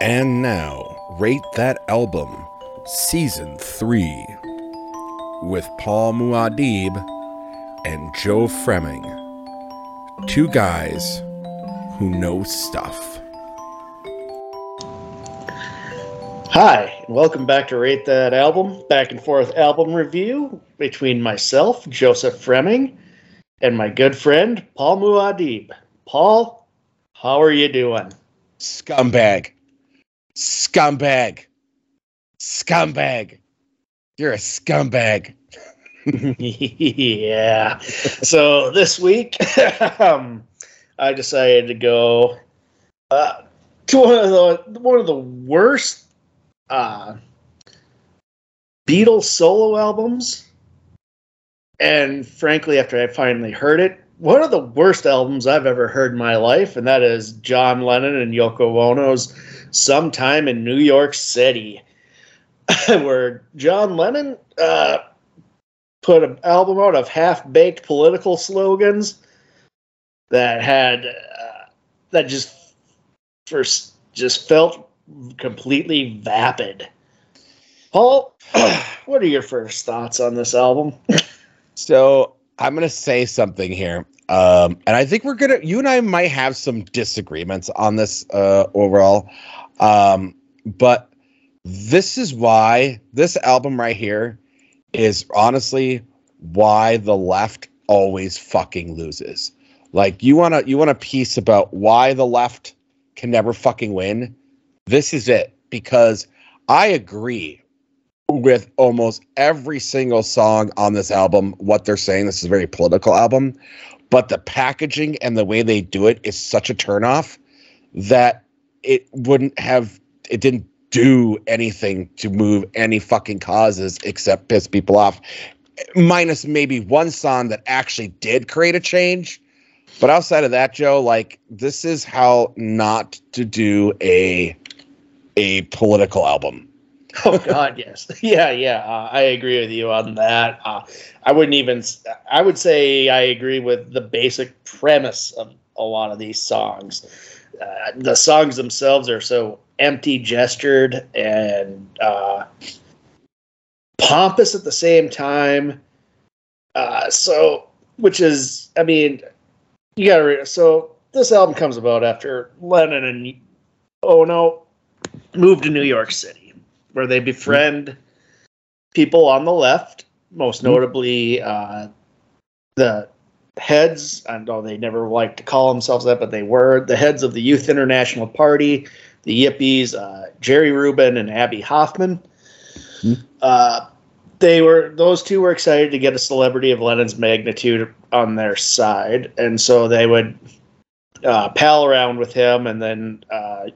And now, Rate That Album, Season 3, with Paul Muad'Dib and Joe Fremming. Two guys who know stuff. Hi, and welcome back to Rate That Album, back and forth album review between myself, Joseph Fremming, and my good friend, Paul Muad'Dib. Paul, how are you doing? Scumbag. Scumbag. Scumbag. You're a scumbag. yeah. So this week, um, I decided to go uh, to one of the one of the worst uh, Beatles solo albums, and frankly, after I finally heard it, one of the worst albums I've ever heard in my life, and that is John Lennon and Yoko Ono's "Some Time in New York City," where John Lennon uh, put an album out of half-baked political slogans that had uh, that just first just felt completely vapid. Paul, what are your first thoughts on this album? So I'm gonna say something here, um, and I think we're gonna. You and I might have some disagreements on this uh, overall, um, but this is why this album right here is honestly why the left always fucking loses. Like you want to you want a piece about why the left can never fucking win. This is it because I agree with almost every single song on this album what they're saying this is a very political album but the packaging and the way they do it is such a turnoff that it wouldn't have it didn't do anything to move any fucking causes except piss people off. Minus maybe one song that actually did create a change. But outside of that joe like this is how not to do a a political album Oh God, yes, yeah, yeah. Uh, I agree with you on that. Uh, I wouldn't even. I would say I agree with the basic premise of a lot of these songs. Uh, the songs themselves are so empty gestured and uh, pompous at the same time. Uh, so, which is, I mean, you gotta. Re- so this album comes about after Lennon and Oh no moved to New York City where they befriend people on the left, most notably uh, the heads. I know they never like to call themselves that, but they were the heads of the Youth International Party, the Yippies, uh, Jerry Rubin and Abbie Hoffman. Mhm. Uh, they were those two were excited to get a celebrity of Lennon's magnitude on their side, and so they would uh, pal around with him, and then uh,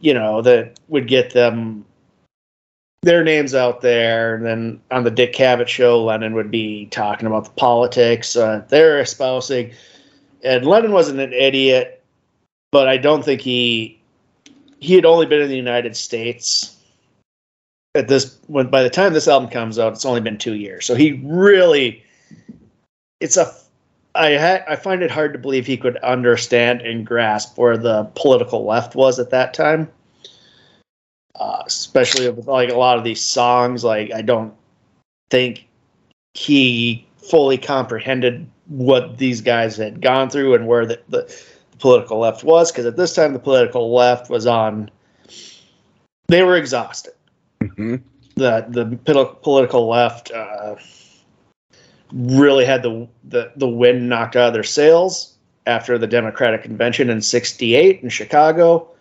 you know that would get them their names out there. And then on the Dick Cavett show, Lennon would be talking about the politics uh, they're espousing. And Lennon wasn't an idiot, but I don't think he he had only been in the United States at this when by the time this album comes out, it's only been two years. So he really it's a I ha- I find it hard to believe he could understand and grasp where the political left was at that time uh, especially with like a lot of these songs. Like I don't think he fully comprehended what these guys had gone through and where the, the political left was. Because at this time, the political left was on. They were exhausted. Mhm. The the pol- political left uh, really had the, the the wind knocked out of their sails after the Democratic Convention in '68 in Chicago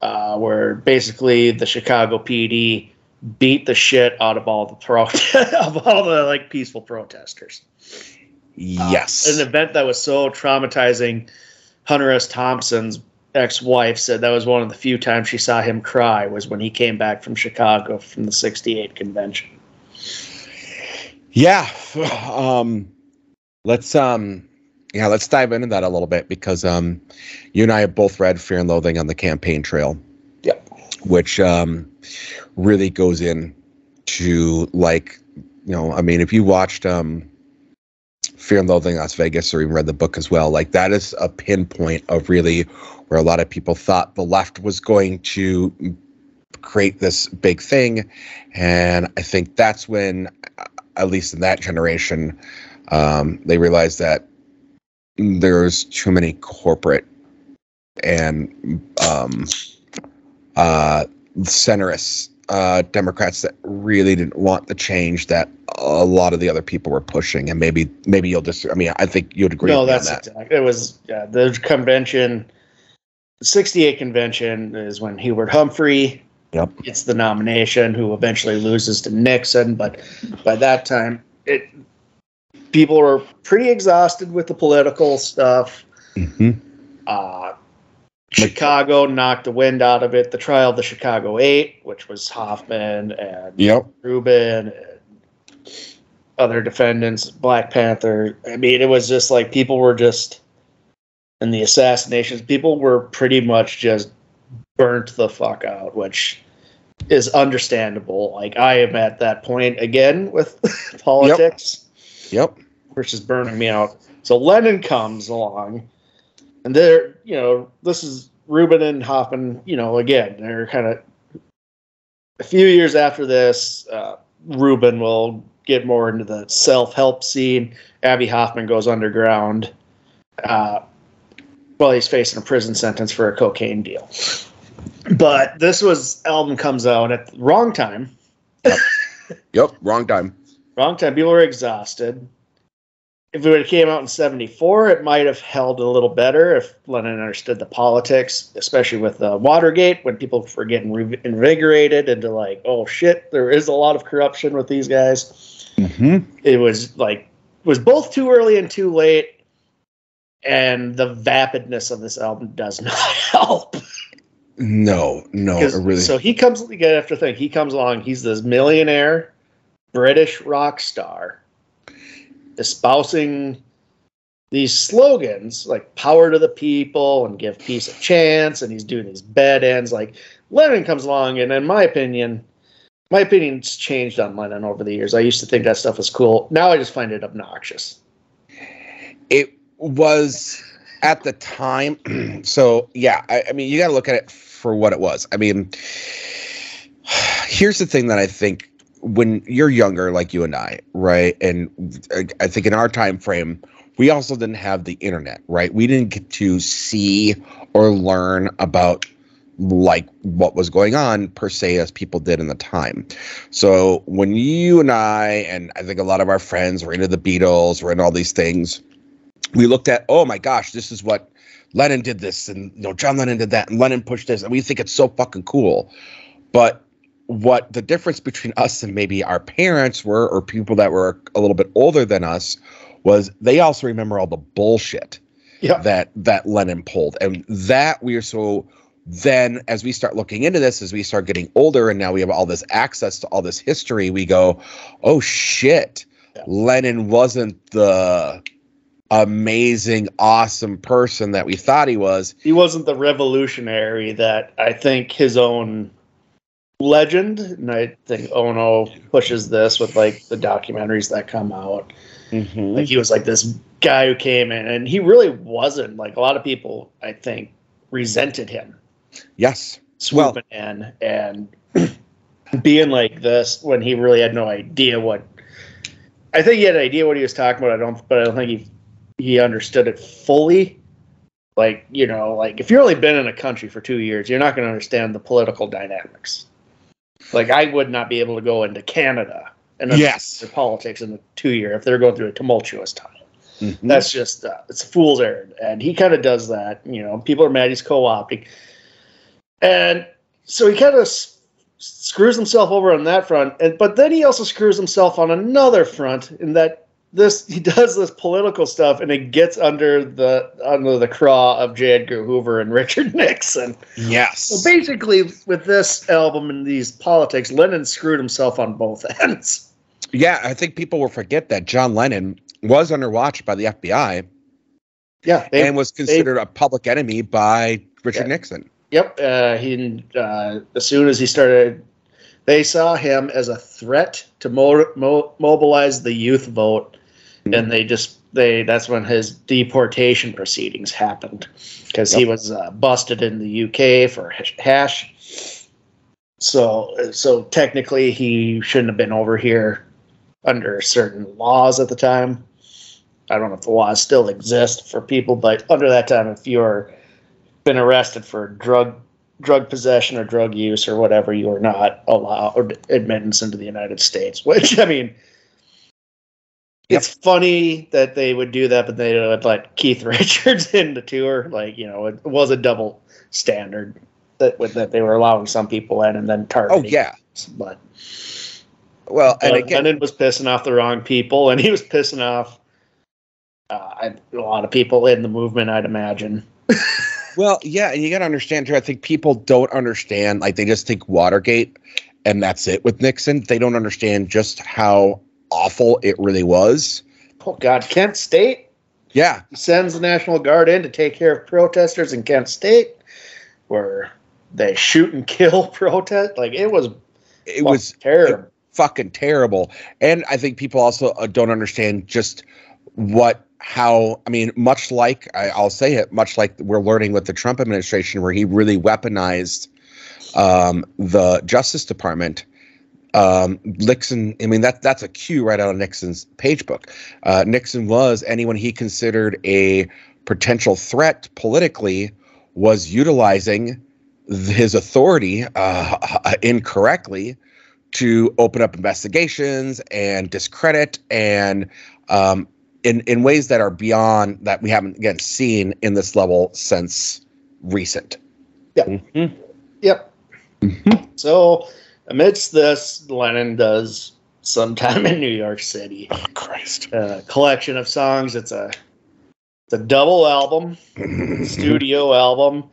uh, where basically the Chicago PD beat the shit out of all the pro of all the like peaceful protesters. yes An event that was so traumatizing. Hunter S. Thompson's ex-wife said that was one of the few times she saw him cry was when he came back from Chicago from the '68 convention. Yeah. Um let's um yeah, let's dive into that a little bit because um you and I have both read Fear and Loathing on the campaign trail. Yep. Which um really goes in to like you know, I mean if you watched um Fear and Loathing Las Vegas or even read the book as well, like that is a pinpoint of really where a lot of people thought the left was going to create this big thing. And I think that's when, at least in that generation, um, they realized that there's too many corporate and um, uh, centrists uh, Democrats that really didn't want the change that a lot of the other people were pushing, and maybe maybe you'll just. I mean, I think you'd agree. No, that's that. exactly. It was yeah, the convention. 68 convention is when Hubert Humphrey yep. gets the nomination, who eventually loses to Nixon. But by that time, it people were pretty exhausted with the political stuff. Mm-hmm. Uh, Chicago knocked the wind out of it. The trial of the Chicago Eight, which was Hoffman and yep. Rubin and other defendants, Black Panther. I mean, it was just like people were just in the assassinations. People were pretty much just burnt the fuck out, which is understandable. Like I am at that point again with politics. Yep. Yep. Which is burning me out. So Lennon comes along and they're you know this is Rubin and Hoffman. You know, again, they're kind of a few years after this. Uh, Rubin will get more into the self help scene. Abbie Hoffman goes underground. Uh, while he's facing a prison sentence for a cocaine deal. But this was album comes out at the wrong time. Yep. yep, wrong time. Wrong time. People were exhausted if it would have came out in 74 it might have held a little better if Lennon understood the politics especially with uh, watergate when people were getting re- invigorated into like oh shit there is a lot of corruption with these guys mm-hmm. it was like was both too early and too late and the vapidness of this album does not help no no really so he comes again after thing he comes along he's this millionaire british rock star espousing these slogans like power to the people and give peace a chance and he's doing these bed-ins. Like Lennon comes along and in my opinion my opinion's changed on Lennon over the years. I used to think that stuff was cool. Now i just find it obnoxious. It was at the time so yeah I, I mean you got to look at it for what it was. I mean here's the thing that i think when you're younger like you and I, right? And I think in our time frame, we also didn't have the internet, right? We didn't get to see or learn about like what was going on per se as people did in the time. So when you and I and I think a lot of our friends were into the Beatles, were into all these things, we looked at, oh my gosh, this is what Lennon did this and you know John Lennon did that and Lennon pushed this and we think it's so fucking cool. But what the difference between us and maybe our parents were, or people that were a little bit older than us, was they also remember all the bullshit yeah. that that Lennon pulled, and that we are so. Then, as we start looking into this, as we start getting older, and now we have all this access to all this history, we go, "Oh shit, yeah. Lennon wasn't the amazing, awesome person that we thought he was. He wasn't the revolutionary that I think his own legend, and I think Ono pushes this with like the documentaries that come out. Mm-hmm. Like he was like this guy who came in, and he really wasn't. Like a lot of people, I think, resented him. Yes, swooping well, in and being like this when he really had no idea what. I think he had an idea what he was talking about. I don't, but I don't think he he understood it fully. Like you know, like if you've only been in a country for two years, you're not going to understand the political dynamics. Like I would not be able to go into Canada and yes, their politics in the two year if they're going through a tumultuous time. Mm-hmm. That's just uh, it's a fool's errand, and he kind of does that. You know, people are mad he's co-opting, and so he kind of s- screws himself over on that front. And but then he also screws himself on another front in that this he does this political stuff and it gets under the under the craw of J. Edgar Hoover and Richard Nixon. Yes. So basically, with this album and these politics, Lennon screwed himself on both ends. Yeah, I think people will forget that John Lennon was under watch by the FBI. Yeah, they, and was considered they, a public enemy by Richard yeah. Nixon. Yep. Uh, he uh, as soon as he started, they saw him as a threat to mo- mo- mobilize the youth vote and they just they that's when his deportation proceedings happened because he was uh, busted in the UK for hash- hash. So so technically he shouldn't have been over here under certain laws at the time. I don't know if the laws still exist for people, but under that time, if you're been arrested for drug drug possession or drug use or whatever, you are not allowed admittance into the United States. Which I mean, it's funny that they would do that, but they would let Keith Richards in the tour. Like you know, it was a double standard that that they were allowing some people in and then targeting. Oh yeah. but Well, and but again, Lennon was pissing off the wrong people, and he was pissing off uh, a lot of people in the movement. I'd imagine. Well, yeah, and you got to understand too. I think people don't understand. Like they just think Watergate, and that's it with Nixon. They don't understand just how awful it really was. Oh God, Kent State Yeah, sends the National Guard in to take care of protesters in Kent State, where they shoot and kill protest. Like it was, it was terrible. fucking terrible. And I think people also uh, don't understand just what how I mean, much like I, I'll say it, much like we're learning with the Trump administration, where he really weaponized um, the Justice Department. Um, Nixon, I mean that that's a cue right out of Nixon's page book. Uh, Nixon was anyone he considered a potential threat politically was utilizing his authority uh, incorrectly to open up investigations and discredit and um, in in ways that are beyond that we haven't again seen in this level since recent. Yep. Mm-hmm. Yep. Mm-hmm. So, amidst this, Lennon does sometime in New York City Oh Christ! a collection of songs. It's a it's a double album, mm-hmm. studio album,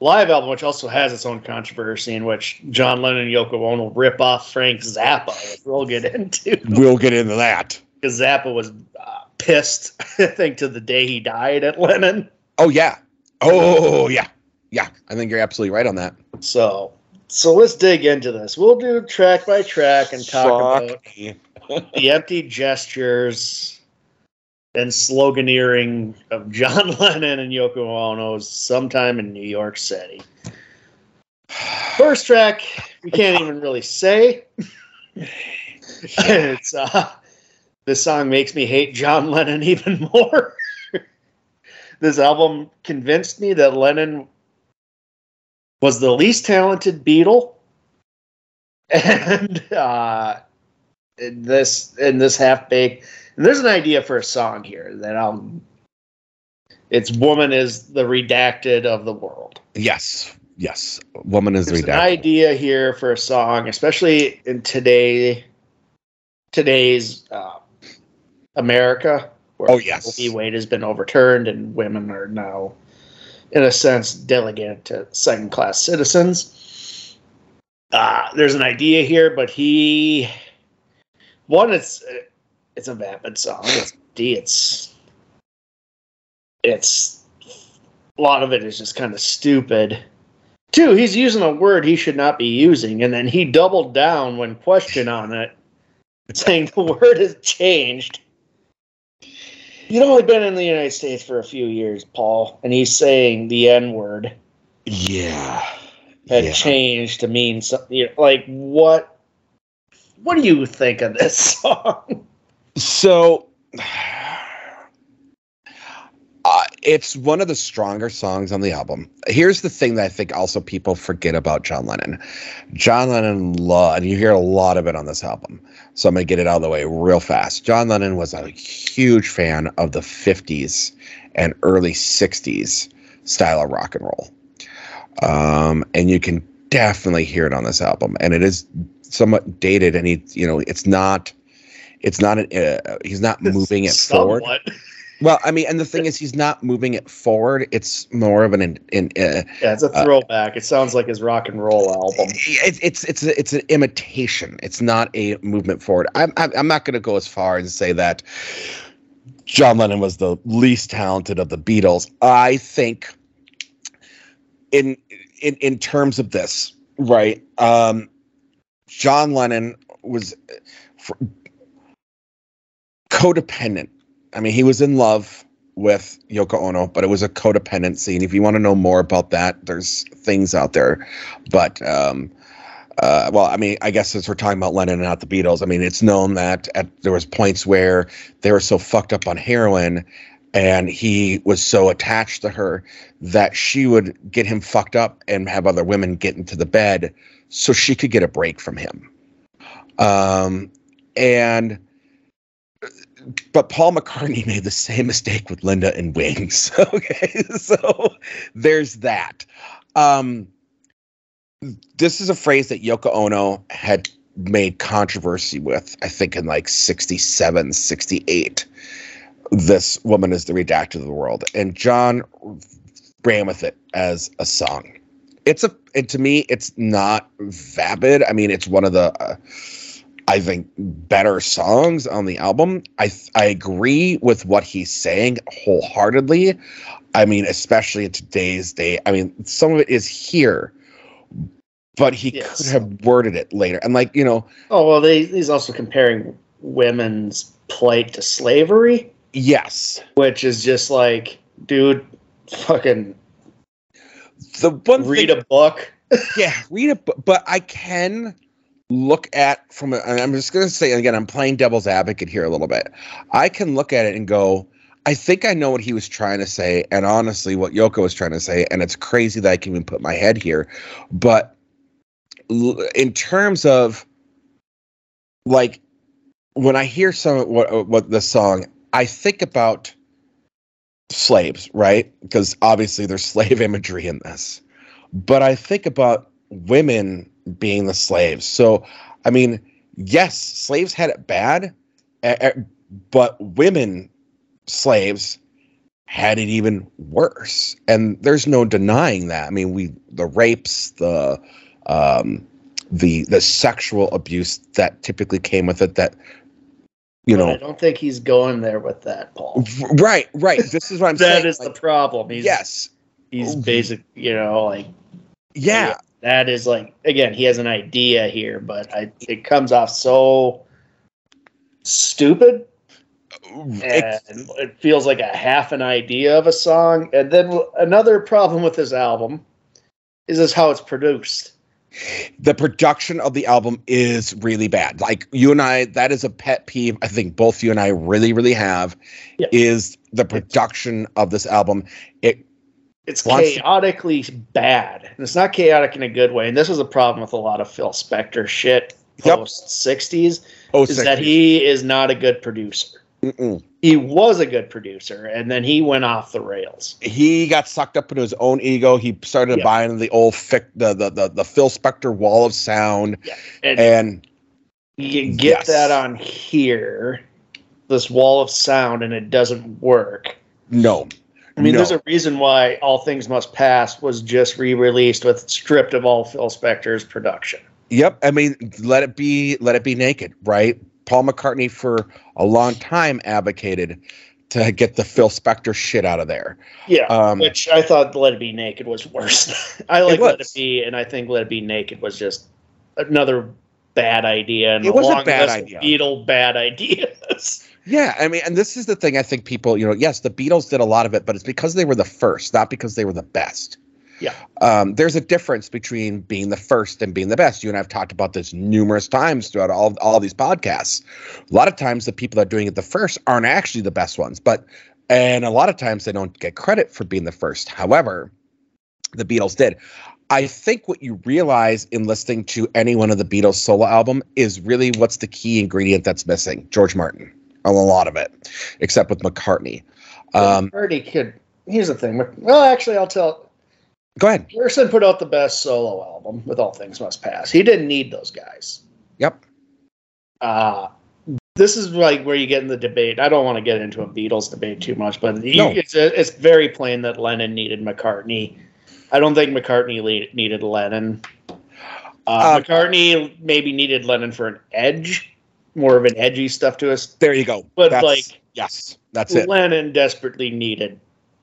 live album, which also has its own controversy in which John Lennon and Yoko Ono rip off Frank Zappa, which we'll get into. we'll get into that. Because Zappa was uh, pissed, I think, to the day he died at Lennon. Oh yeah. Oh yeah. Yeah. I think you're absolutely right on that. So, so let's dig into this. We'll do track by track and talk about the empty gestures and sloganeering of John Lennon and Yoko Ono's sometime in New York City. First track, we can't even really say. it's uh, this song makes me hate John Lennon even more. this album convinced me that Lennon was the least talented Beatle, and uh, in this in this half baked. And there's an idea for a song here that I'll. It's "Woman is the redacted of the world." Yes. Yes. Woman is There's an idea here for a song, especially in today, today's uh, America, where Oh, yes. Roe v. Wade has been overturned and women are now, in a sense, delegated to second-class citizens. Uh, there's an idea here, but he, one, it's it's a vapid song. It's D. It's it's a lot of it is just kind of stupid. Two, he's using a word he should not be using, and then he doubled down when questioned on it, saying the word has changed. You've only been in the United States for a few years, Paul, and he's saying the N word Yeah. had Yeah. changed to mean something. Like what? What do you think of this song? So it's one of the stronger songs on the album. Here's the thing that I think also people forget about John Lennon. John Lennon loved, and you hear a lot of it on this album. So I'm going to get it out of the way real fast. John Lennon was a huge fan of the 50s and early 60s style of rock and roll. Um, and you can definitely hear it on this album. And it is somewhat dated, and he, you know, it's not. It's not an. Uh, he's not moving it forward. Well, I mean, and the thing is, he's not moving it forward. It's more of an. In, in, uh, Yeah, it's a throwback. it sounds like his rock and roll album. it's it's it's a, it's an imitation. It's not a movement forward. I'm I'm, not going to go as far and say that John Lennon was the least talented of the Beatles. I think in in in terms of this, right? Um, John Lennon was uh, fr- codependent I mean, he was in love with Yoko Ono, but it was a codependency. And if you want to know more about that, there's things out there. But um, uh, well, I mean, I guess since we're talking about Lennon and not the Beatles, I mean, it's known that at, there was points where they were so fucked up on heroin, and he was so attached to her that she would get him fucked up and have other women get into the bed so she could get a break from him. Um, and but Paul McCartney made the same mistake with Linda and Wings. okay, so there's that. Um, this is a phrase that Yoko Ono had made controversy with, I think in like 67, 68. This woman is the redacted of the world. And John ran with it as a song. It's a, and to me, it's not vapid. I mean, it's one of the, uh, I think, better songs on the album. I I agree with what he's saying wholeheartedly. I mean, especially in today's day. I mean, some of it is here, but he yes. could have worded it later. And like you know, oh well, they, he's also comparing women's plight to slavery. Yes, which is just like, dude, fucking. The one read thing, a book. yeah, read a book. But I can look at from I'm just going to say again, I'm playing devil's advocate here a little bit. I can look at it and go, I think I know what he was trying to say, and honestly, what Yoko was trying to say, and it's crazy that I can even put my head here, but in terms of like when I hear some what uh, what the song, I think about slaves, right? Because obviously there's slave imagery in this, but I think about women being the slaves. So, I mean, yes, slaves had it bad, but women slaves had it even worse. And there's no denying that. I mean, we the rapes, the um, the the sexual abuse that typically came with it that you but know I don't think he's going there with that, Paul. Right, right. This is what I'm that saying. That is like, the problem. He's, yes. He's basic, you know, like yeah that is like again he has an idea here but I, it comes off so stupid. And it feels like a half an idea of a song. And then another problem with this album is how it's produced. The production of the album is really bad. Like you and i that is a pet peeve i think both you and i really really have yeah. is the production of this album. It it's chaotically to- bad. And it's not chaotic in a good way. And this was a problem with a lot of Phil Spector shit post 60s yep. Oh, is that he is not a good producer. Mm-mm. He was a good producer, and then he went off the rails. He got sucked up into his own ego. He started yep. buying the old fic, the, the the the Phil Spector wall of sound, and, and, you get yes. that on here, this wall of sound, and it doesn't work. No, I mean, no. there's a reason why All Things Must Pass was just re-released with stripped of all Phil Spector's production. Yep, I mean, let it be, let it be naked, right? Paul McCartney for a long time advocated to get the Phil Spector shit out of there. Yeah, um, which I thought Let It Be Naked was worse. I like it Let It Be, and I think Let It Be Naked was just another bad idea. And it was a bad idea. Beatle bad ideas. Yeah, I mean, and this is the thing I think people, you know, yes, the Beatles did a lot of it, but it's because they were the first, not because they were the best. Yeah. Um, there's a difference between being the first and being the best. You and I have talked about this numerous times throughout all, all these podcasts. A lot of times the people that are doing it the first aren't actually the best ones, but and a lot of times they don't get credit for being the first. However, the Beatles did. I think what you realize in listening to any one of the Beatles solo album is really what's the key ingredient that's missing. George Martin a lot of it, except with McCartney. Um, McCartney could. Here's the thing. Well, actually, I'll tell. Go ahead. Harrison put out the best solo album with All Things Must Pass. He didn't need those guys. Yep. Uh, this is like where you get in the debate. I don't want to get into a Beatles debate too much, but no. it's, it's very plain that Lennon needed McCartney. I don't think McCartney needed Lennon. Uh, uh, McCartney maybe needed Lennon for an edge more of an edgy stuff to us. There you go. But that's, like, yes, that's it. Lennon desperately needed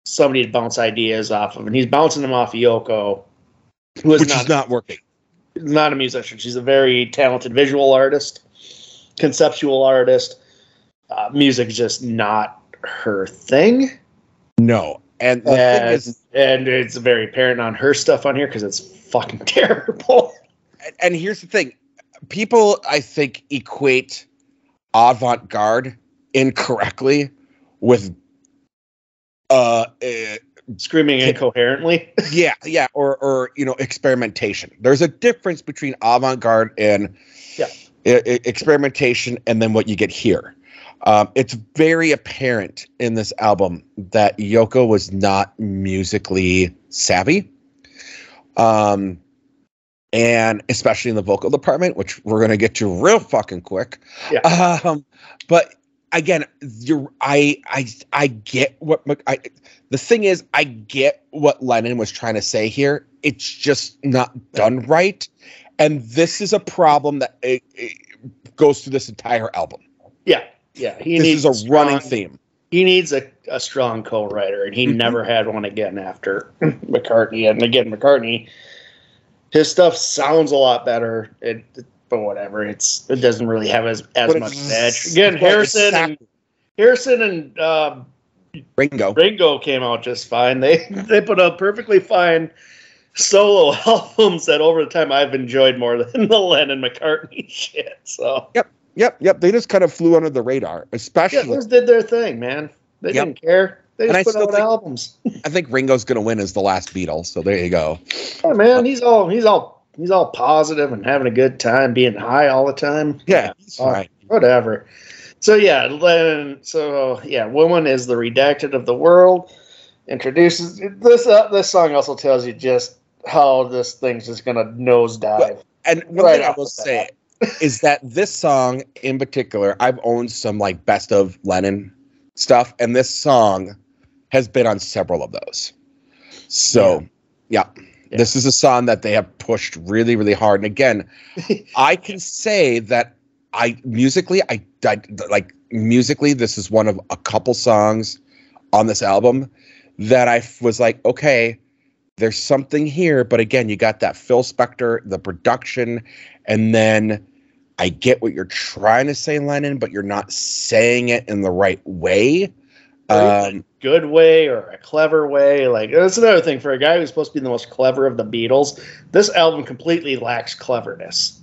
somebody to bounce ideas off of, and he's bouncing them off of Yoko, who is which not, is not working. Not a musician. She's a very talented visual artist, conceptual artist. Uh, music just not her thing. No, and And, is, and it's very apparent on her stuff on here because it's fucking terrible. and- and here's the thing: people, I think, equate avant-garde incorrectly with uh, uh Screaming incoherently. yeah yeah or or you know experimentation there's a difference between avant-garde and Yeah. e- experimentation and then what you get here um, it's very apparent in this album that yoko was not musically savvy um and especially in the vocal department which we're going to get to real fucking quick Yeah. um but again you're i i i get what i the thing is i get what lennon was trying to say here it's just not done right and this is a problem that it, it goes through this entire album Yeah. Yeah. He this needs is a running theme He needs a, a strong co writer, and he Mhm. never had one again after McCartney. And again, McCartney, his stuff sounds a lot better. It, but whatever. It's it doesn't really have as as But much edge. Again, but it's Harrison and Harrison and um, ringo Ringo came out just fine. They they put out perfectly fine solo albums that over the time I've enjoyed more than the Lennon McCartney shit. So yep yep yep. they just kind of flew under the radar yeah, especially those did their thing, man. They Yep. didn't care. They And I put out think- albums. i think ringo's going to win as the last beatle so there you go Yeah, man, he's all he's all he's all positive and having a good time, being high all the time. yeah Oh, fine whatever. So yeah, Lennon. So yeah, woman is the redacted of the world. Introduces this. Uh, this song also tells you just how this thing's just gonna nosedive. And one Right thing I will say is that this song in particular, I've owned some like best of Lennon stuff, and this song has been on several of those. So, yeah. Yeah. This is a song that they have pushed really, really hard. And again, I can say that I musically, I, I like musically, this is one of a couple songs on this album that I was like, okay, there's something here. But again, you got that Phil Spector, the production, and then I get what you're trying to say, Lennon, but you're not saying it in the right way. Um, Good way or a clever way. Like that's another thing for a guy who's supposed to be the most clever of the Beatles. This album completely lacks cleverness.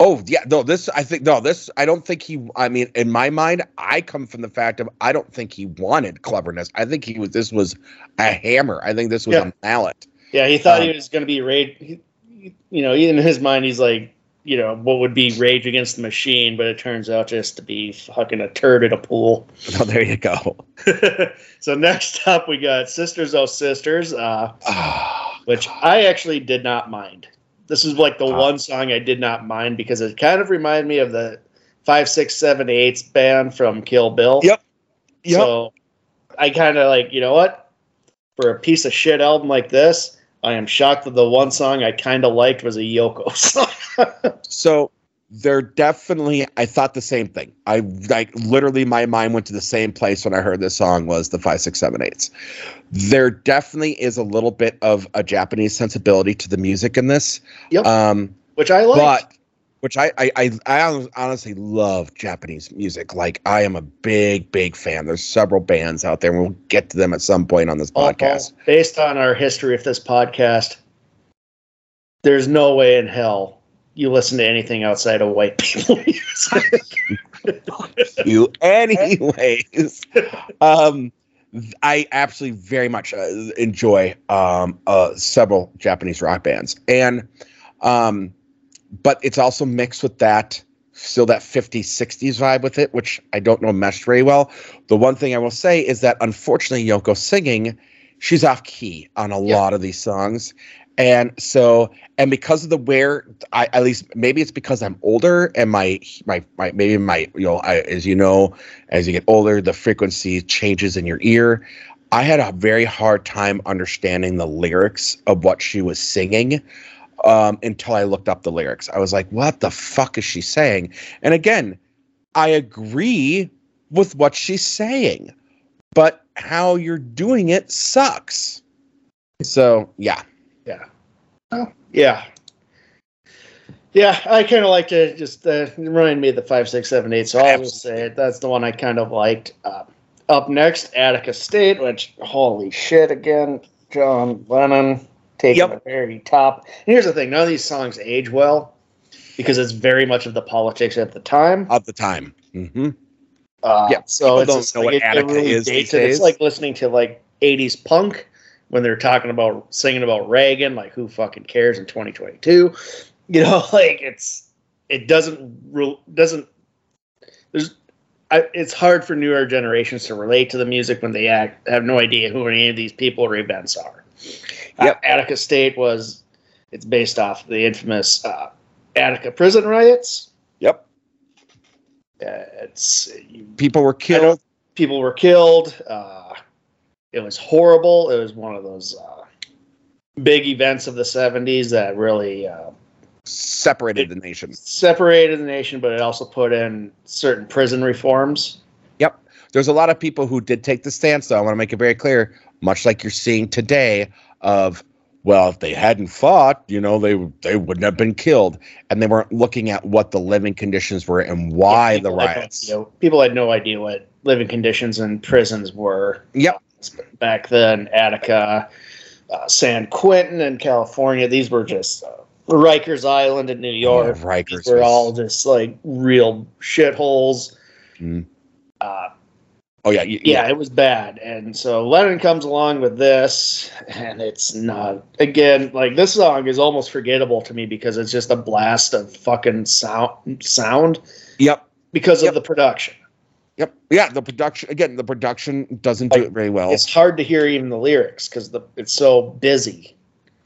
oh yeah, no, this I think no, this I don't think he. I mean, in my mind, I come from the fact of I don't think he wanted cleverness. I think he was. This was a hammer. I think this was Yeah. a mallet. Yeah, he thought Um, he was going to be he- You know, in his mind, he's like, you know, what would be Rage Against the Machine, but it turns out just to be fucking a turd in a pool. Oh, there you go. so next up, we got Sisters Oh Sisters, uh, Ah, which I actually did not mind. This is like the Ah. one song I did not mind because it kind of reminded me of the five, six, seven, eight band from Kill Bill. Yep. yep. So I kind of like, you know what? For a piece of shit album like this, I am shocked that the one song I kind of liked was a Yoko song. So they're definitely. I thought the same thing. I like literally my mind went to the same place when I heard this song was the five six seven eights. There definitely is a little bit of a Japanese sensibility to the music in this. Yep. Um, which I like. Which I, I I I honestly love Japanese music. Like I am a big big fan. There's several bands out there, and we'll get to them at some point on this podcast. based on our history of this podcast, there's no way in hell you listen to anything outside of white people music. you anyways um i absolutely very much uh, enjoy um uh several japanese rock bands and um but it's also mixed with that still that 50s 60s vibe with it which i don't know meshed very well the one thing i will say is that unfortunately yoko singing she's off key on a Yeah. lot of these songs and so and because of the where I at least maybe it's because I'm older and my my, my maybe my you know I, as you know as you get older the frequency changes in your ear. I had a very hard time understanding the lyrics of what she was singing um, until I looked up the lyrics. I was like, what the fuck is she saying? And again, I agree with what she's saying, but how you're doing it sucks. So yeah. yeah. Yeah, Yeah, I kind of like to just uh, remind me of the five, six, seven, eight. So I'll just say it. That's the one I kind of liked. Uh, Up next, Attica State, which holy shit again, John Lennon taking Yep. the very top. And here's the thing: none of these songs age well because it's very much of the politics at the time. Of the time. hmm Uh, Yeah, so people it's don't know like what it- it really is dates it. It's like listening to like '80s punk when they're talking about singing about Reagan. Like, who fucking cares in 2022? You know, like it's it doesn't re- doesn't there's. I, it's hard for newer generations to relate to the music when they act, have no idea who any of these people or events are. Yep. Uh, Attica State was it's based off the infamous uh, Attica prison riots. Yep. Uh, it's People were killed. people were killed. Uh, it was horrible. It was one of those uh, big events of the 70s that really uh, separated the nation. separated the nation, but it also put in certain prison reforms. Yep. There's a lot of people who did take the stance, though. I want to make it very clear, much like you're seeing today, of well, if they hadn't fought, you know, they they wouldn't have been killed, and they weren't looking at what the living conditions were and why the People had no riots. people had no idea what living conditions in prisons were. Yep. Back then, Attica, uh, San Quentin in California, these were just uh, Rikers Island in New York. Oh, Rikers These were was- all just like real shitholes. Mm. Uh, Oh yeah, y- yeah, it was bad. And so Lennon comes along with this, and it's not again like this song is almost forgettable to me because it's just a blast of fucking sound sound Yep. because Yep. of the production. Yep. Yeah. The production again. The production doesn't do it very well. It's hard to hear even the lyrics because the it's so busy.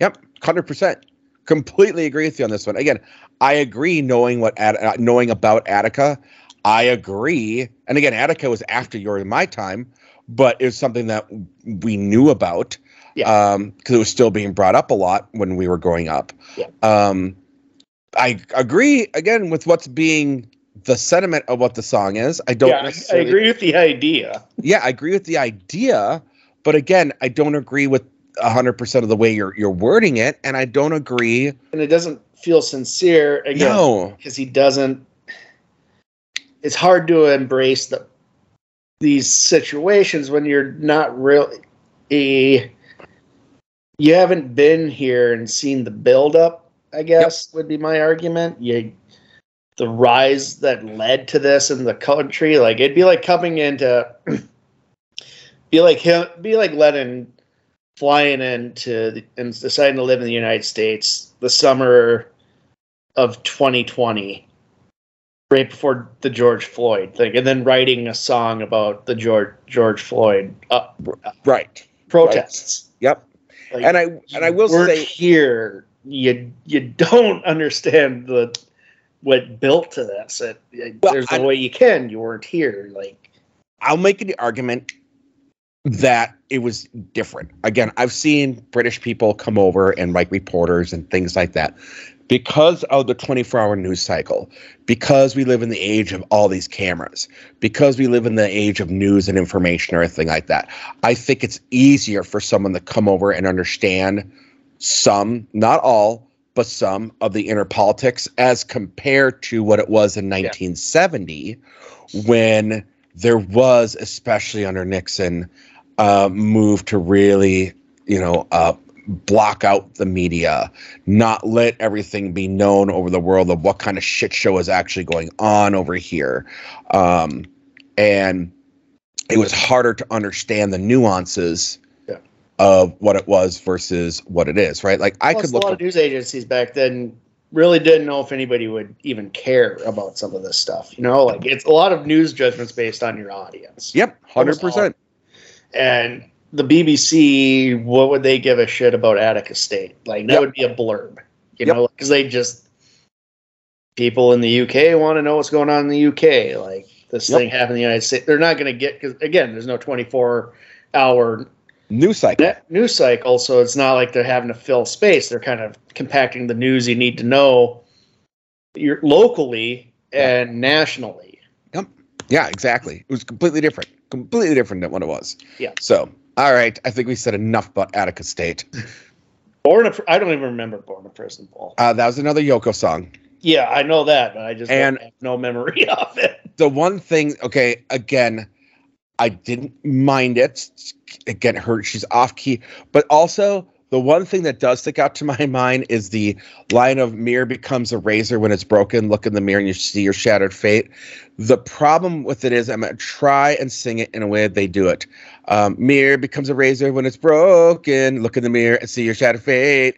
Yep, hundred percent. Completely agree with you on this one. Again, I agree. Knowing what At- uh, knowing about Attica, I agree. And again, Attica was after your my time, but it was something that we knew about. Yeah. Um, because it was still being brought up a lot when we were growing up. Yeah. Um, I agree again with what's being the sentiment of what the song is. I don't yeah, I, I agree with the idea. yeah, I agree with the idea, but again, I don't agree with hundred percent of the way you're you're wording it, and I don't agree. And it doesn't feel sincere again No, because he doesn't it's hard to embrace the these situations when you're not really you haven't been here and seen the build up i guess would be my argument. You the rise that led to this in the country like it'd be like coming into be like him be like lennon flying into the, and deciding to live in the united states the summer of 2020 right before the george floyd thing and then writing a song about the george george floyd uh, right. protests Yep. Like, And I and I will say, here you you don't understand the what built to this it, it- Well, there's no I- way you can you weren't here like I'll make the argument that it was different. Again, I've seen British people come over and like reporters and things like that because of the 24 hour news cycle, because we live in the age of all these cameras, because we live in the age of news and information or anything like that. I think it's easier for someone to come over and understand some, not all, but some of the inner politics as compared to what it was in 1970 when there was, especially under Nixon, uh, move to really, you know, uh, block out the media, not let everything be known over the world of what kind of shit show is actually going on over here. Um, and it was harder to understand the nuances Yeah. of what it was versus what it is, right? Like I Plus, could a look lot at of news agencies back then really didn't know if anybody would even care about some of this stuff you know like it's a lot of news judgments based on your audience Yep, hundred percent. and the BBC, what would they give a shit about Attica State? Like that Yep. would be a blurb, you Yep. know, because they just people in the UK want to know what's going on in the UK. Like this Yep. thing happened in the United States. They're not going to get because again, there's no 24 hour News cycle. news cycle, so it's not like they're having to fill space. They're kind of compacting the news you need to know, you're locally and nationally. Yep. Yeah, exactly. It was completely different. Completely different than what it was. Yeah. So, all right. I think we said enough about Attica State. Born a, I don't even remember Born a Prison Ball. Uh, that was another Yoko song. Yeah, I know that, but I just And- no memory of it. The one thing, okay, again, I didn't mind it. Again, her she's off key, but also the one thing that does stick out to my mind is the line of mirror becomes a razor when it's broken. Look in the mirror and you see your shattered fate. The problem with it is I'm gonna try and sing it in a way that they do it. Um, mirror becomes a razor when it's broken. Look in the mirror and see your shattered fate.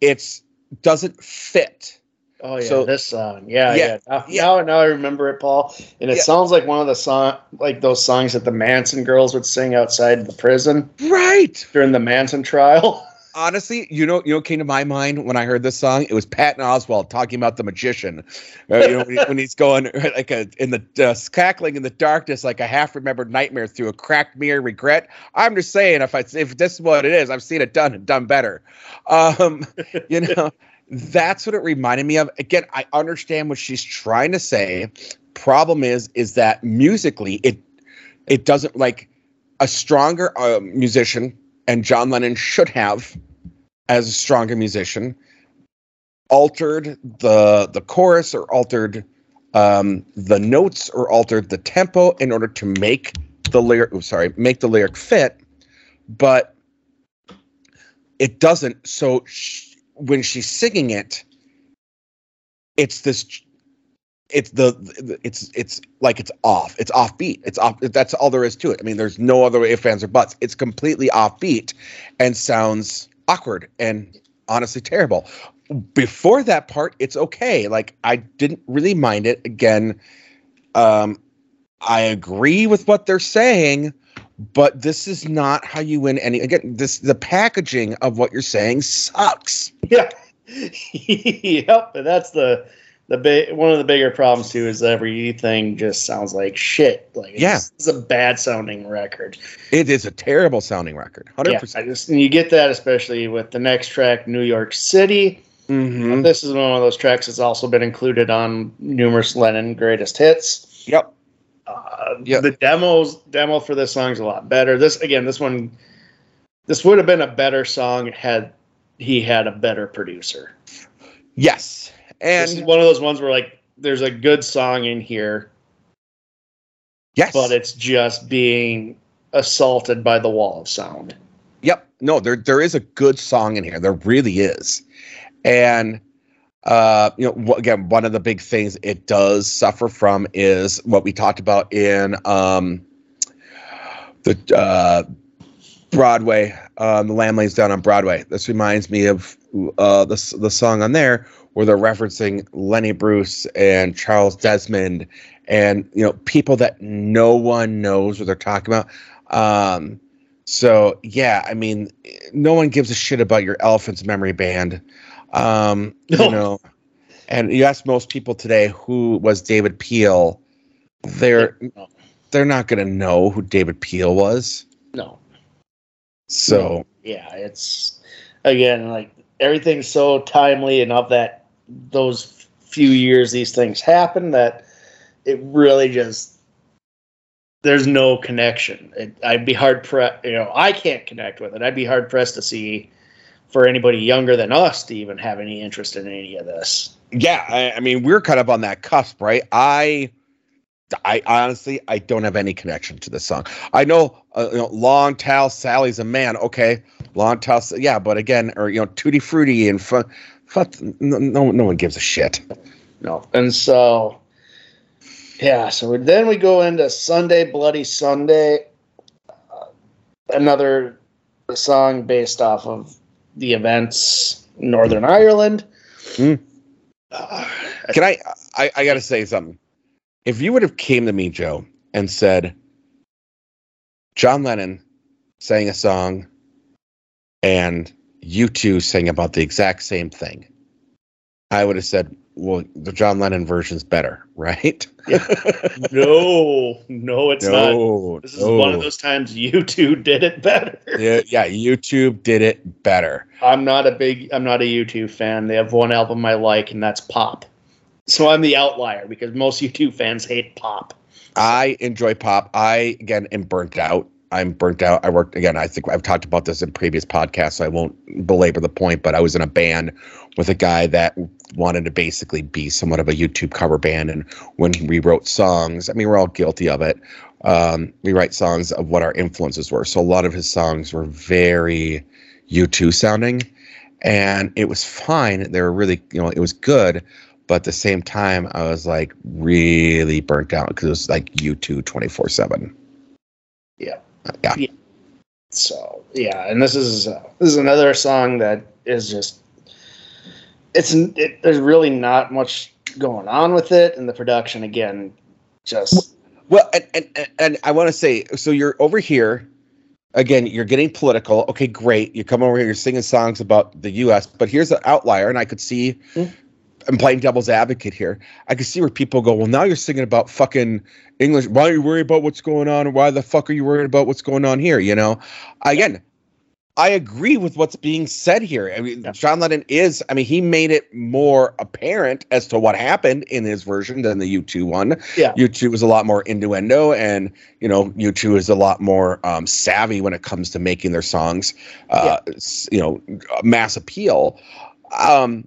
It's doesn't fit. Oh yeah, So- this song. Yeah, Yeah, yeah. Now, yeah. now, now I remember it, Paul. And it Yeah. sounds like one of the song, like those songs that the Manson girls would sing outside the prison Right. during the Manson trial. Honestly, you know, you know, came to my mind when I heard this song. It was Patton Oswalt talking about the magician. Uh, you know, when, he- when he's going like a in the uh, cackling in the darkness, like a half remembered nightmare through a cracked mirror. Regret. I'm just saying, if I if this is what it is, I've seen it done and done better. Um, you know, that's what it reminded me of. Again, I understand what she's trying to say. Problem is, is that musically, it it doesn't like a stronger uh, musician, and John Lennon should have, as a stronger musician, altered the the chorus or altered um, the notes or altered the tempo in order to make the lyric. Oh, sorry, make the lyric fit, but it doesn't. So when she's singing it, it's this. It's the it's it's like it's off. It's offbeat. It's off. That's all there is to it. I mean, there's no other ifs, fans or buts. It's completely offbeat and sounds awkward and honestly terrible. Before that part, it's okay. Like I didn't really mind it. Again, um, I agree with what they're saying, but this is not how you win any. Again, this the packaging of what you're saying sucks. yeah. yep. That's the the big one of the bigger problems too is everything just sounds like shit. Like it's, Yeah. it's a bad sounding record. It is a terrible sounding record. Hundred Yeah, I percent. just and you get that especially with the next track, New York City. Mm-hmm. This is one of those tracks that's also been included on numerous Lennon greatest hits. Yep. Uh, Yeah. The demos demo for this song is a lot better. This again, this one, this would have been a better song had he had a better producer. Yes, this is one of those ones where like there's a good song in here, yes, but it's just being assaulted by the wall of sound. Yep. No, there there is a good song in here. There really is. And uh, you know, again, one of the big things it does suffer from is what we talked about in um the uh Broadway, um, the Lamb Lays Down on Broadway. This reminds me of uh, the the song on there where they're referencing Lenny Bruce and Charles Desmond, and you know people that no one knows what they're talking about. Um, so yeah, I mean, no one gives a shit about your Elephants Memory Band, um, No. you know. And you ask most people today who was David Peel, they're they're not gonna know who David Peel was. No. So yeah, it's again like everything's so timely and of that those few years these things happen that it really just there's no connection. It, I'd be hard pressed. You know, I can't connect with it. I'd be hard pressed to see for anybody younger than us to even have any interest in any of this. yeah, I, I mean we're kind of on that cusp, right? I I honestly I don't have any connection to this song. I know, uh, you know Long Tall Sally's a man. Okay, Long Tall, Sa- yeah, but again, or you know Tutti Frutti and fun, fun, no, no no one gives a shit. No, and so yeah, so then we go into Sunday Bloody Sunday, uh, another song based off of the events Northern Ireland. Hmm. Uh, Can I, I? I gotta say something. If you would have came to me, Joe, and said, John Lennon sang a song, and U2 sang about the exact same thing, I would have said, "Well, the John Lennon version's better, right?" no, no, it's not. no, This is one of those times U2 did it better. Yeah, yeah, U2 did it better. I'm not a big, I'm not a U2 fan. They have one album I like, and that's Pop. So I'm the outlier because most U2 fans hate Pop. I enjoy pop. I again am burnt out. I'm burnt out. I worked again. I think I've talked about this in previous podcasts, so I won't belabor the point. But I was in a band with a guy that wanted to basically be somewhat of a U2 cover band, and when we wrote songs, I mean, we're all guilty of it. um, rewrite songs of what our influences were. So a lot of his songs were very U2 sounding, and it was fine. They were really, you know, it was good. But at the same time, I was like really burnt out because it was like U2 24 7. Yeah. Yeah. Yeah. So yeah, and this is uh, this is another song that is just it's it, there's really not much going on with it, and the production again just Well, and, and, and- I want to say, so you're over here. Again, you're getting political. Okay, great. You come over here, you're singing songs about the U.S., but here's an outlier, and I could see. Hmm. I'm playing devil's advocate here. I can see where people go, well, now you're singing about fucking English. Why are you worried about what's going on? Why the fuck are you worried about what's going on here? You know, again, I agree with what's being said here. I mean, Yeah. John Lennon is, I mean, he made it more apparent as to what happened in his version than the U2 one. yeah U2 was a lot more innuendo, and you know, U2 is a lot more um, savvy when it comes to making their songs, uh, s- you know, mass appeal. Um,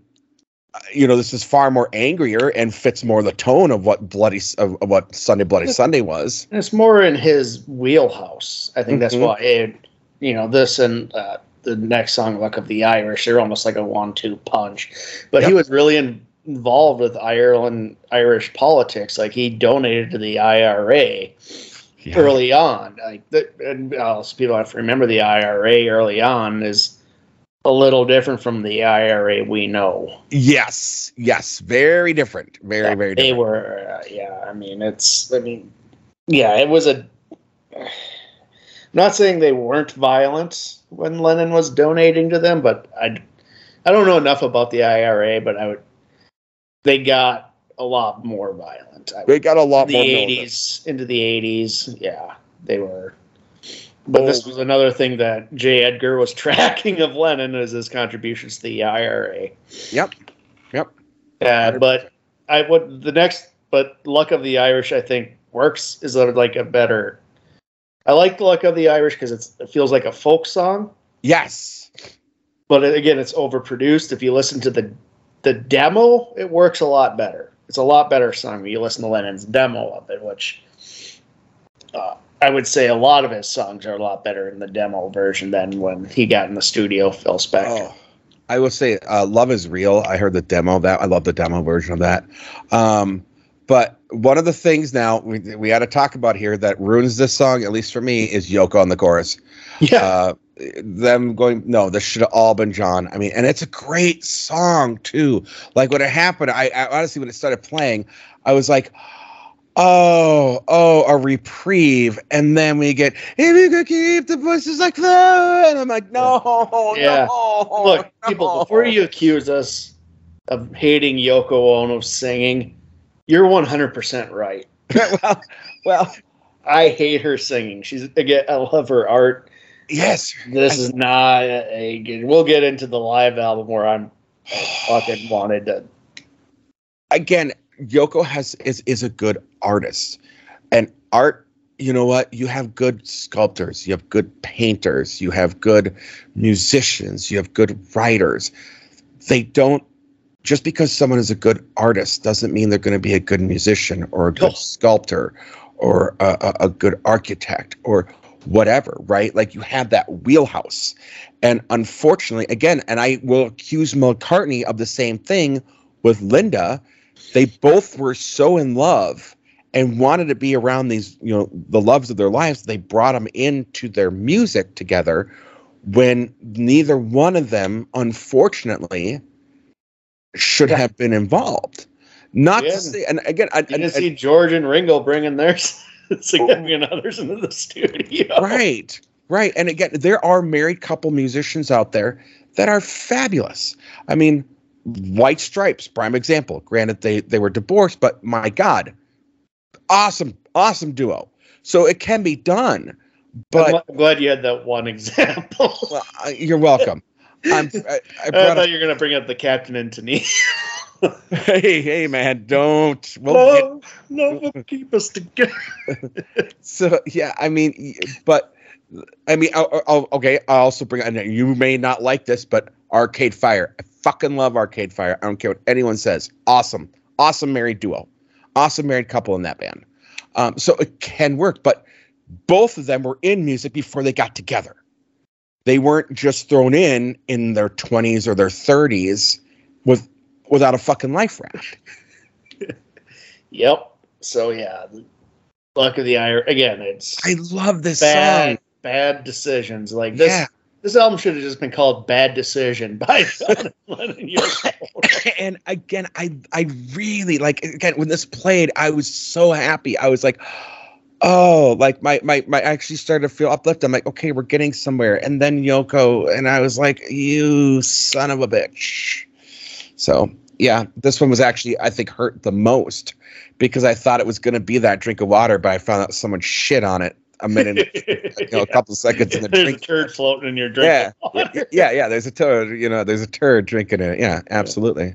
you know, this is far more angrier and fits more the tone of what bloody of, of what Sunday Bloody Sunday was. it's more in his wheelhouse. I think that's Mhm. why it, you know this and uh, the next song, "Luck of the Irish," they're almost like a one-two punch. But he was really in, involved with Ireland Irish politics. Like he donated to the IRA. early on. Like the, and also people have to remember the IRA early on is a little different from the IRA we know. Yes, yes, very different, very, very They were, uh, yeah. I mean, it's. I mean, yeah. It was a. I'm not saying they weren't violent when Lennon was donating to them, but I, I don't know enough about the IRA, but I would. They got a lot more violent. I They got a lot the more. eighties into the eighties. Yeah, they were. But this was another thing that J. Edgar was tracking of Lennon as his contributions to the IRA. Yep. Yep. Uh, but I would the next, but Luck of the Irish, I think works is a, like a better. I like Luck of the Irish because it feels like a folk song, Yes. but again, it's overproduced. If you listen to the the demo, it works a lot better. It's a lot better song when you listen to Lennon's demo of it, which uh, I would say a lot of his songs are a lot better in the demo version than when he got in the studio. Phil Spector. Oh, I will say, uh, "Love Is Real." I heard the demo of that. I love the demo version of that. Um, but one of the things now we we got to talk about here that ruins this song, at least for me, is Yoko on the chorus. yeah, Uh, them going, no, this should have all been John. I mean, and it's a great song too. Like when it happened, I, I honestly when it started playing, I was like. Oh, oh, a reprieve, and then we get if you could keep the voices like that, and I'm like, no, Yeah. no. look, people, before you accuse us of hating Yoko Ono singing, you're 100 percent right. well, well, I hate her singing. She's again, I love her art. yes, This is not a good. We'll get into the live album where I'm fucking wanted to. again, Yoko has is is a good artist, and art. You know what? You have good sculptors, you have good painters, you have good musicians, you have good writers. They don't just because someone is a good artist doesn't mean they're going to be a good musician or a good No. sculptor or a, a, a good architect or whatever, right? Like you have that wheelhouse. And unfortunately, again, and I will accuse McCartney of the same thing with Linda. They both were so in love and wanted to be around these, you know, the loves of their lives. They brought them into their music together when neither one of them, unfortunately, should Yeah. have been involved. Not Yeah. to say, and again, I, didn't see George and Ringo bringing their significant others into the studio. right right and again there are married couple musicians out there that are fabulous i mean white stripes prime example granted they they were divorced but my god awesome awesome duo so it can be done but I'm, glad you had that one example. well, you're welcome I'm, I, I I thought up, you were going to bring up the Captain and Tennille. hey hey man don't we'll get Love, love will keep us together. so yeah i mean but i mean I'll, I'll, okay i also bring and you may not like this but arcade fire i fucking love arcade fire i don't care what anyone says awesome awesome married duo awesome married couple in that band Um, so it can work, but both of them were in music before they got together. They weren't just thrown in in their 20s or their 30s with without a fucking life raft. Yep. So yeah, luck of the ire again. It's I love this bad, song. bad decisions. Like this, Yeah. This album should have just been called "Bad Decision" by John Lennon. And again, I I really like again when this played, I was so happy. I was like, oh, like my my my I actually started to feel uplifted. I'm like, okay, we're getting somewhere. And then Yoko, and I was like, you son of a bitch. So yeah, this one was actually I think hurt the most because I thought it was gonna be that drink of water, but I found out someone shit on it a minute, you know, a couple seconds in the There's drink. a turd floating in your drink. Yeah, yeah, yeah, yeah. There's a turd, you know, there's a turd drinking it. Yeah, absolutely.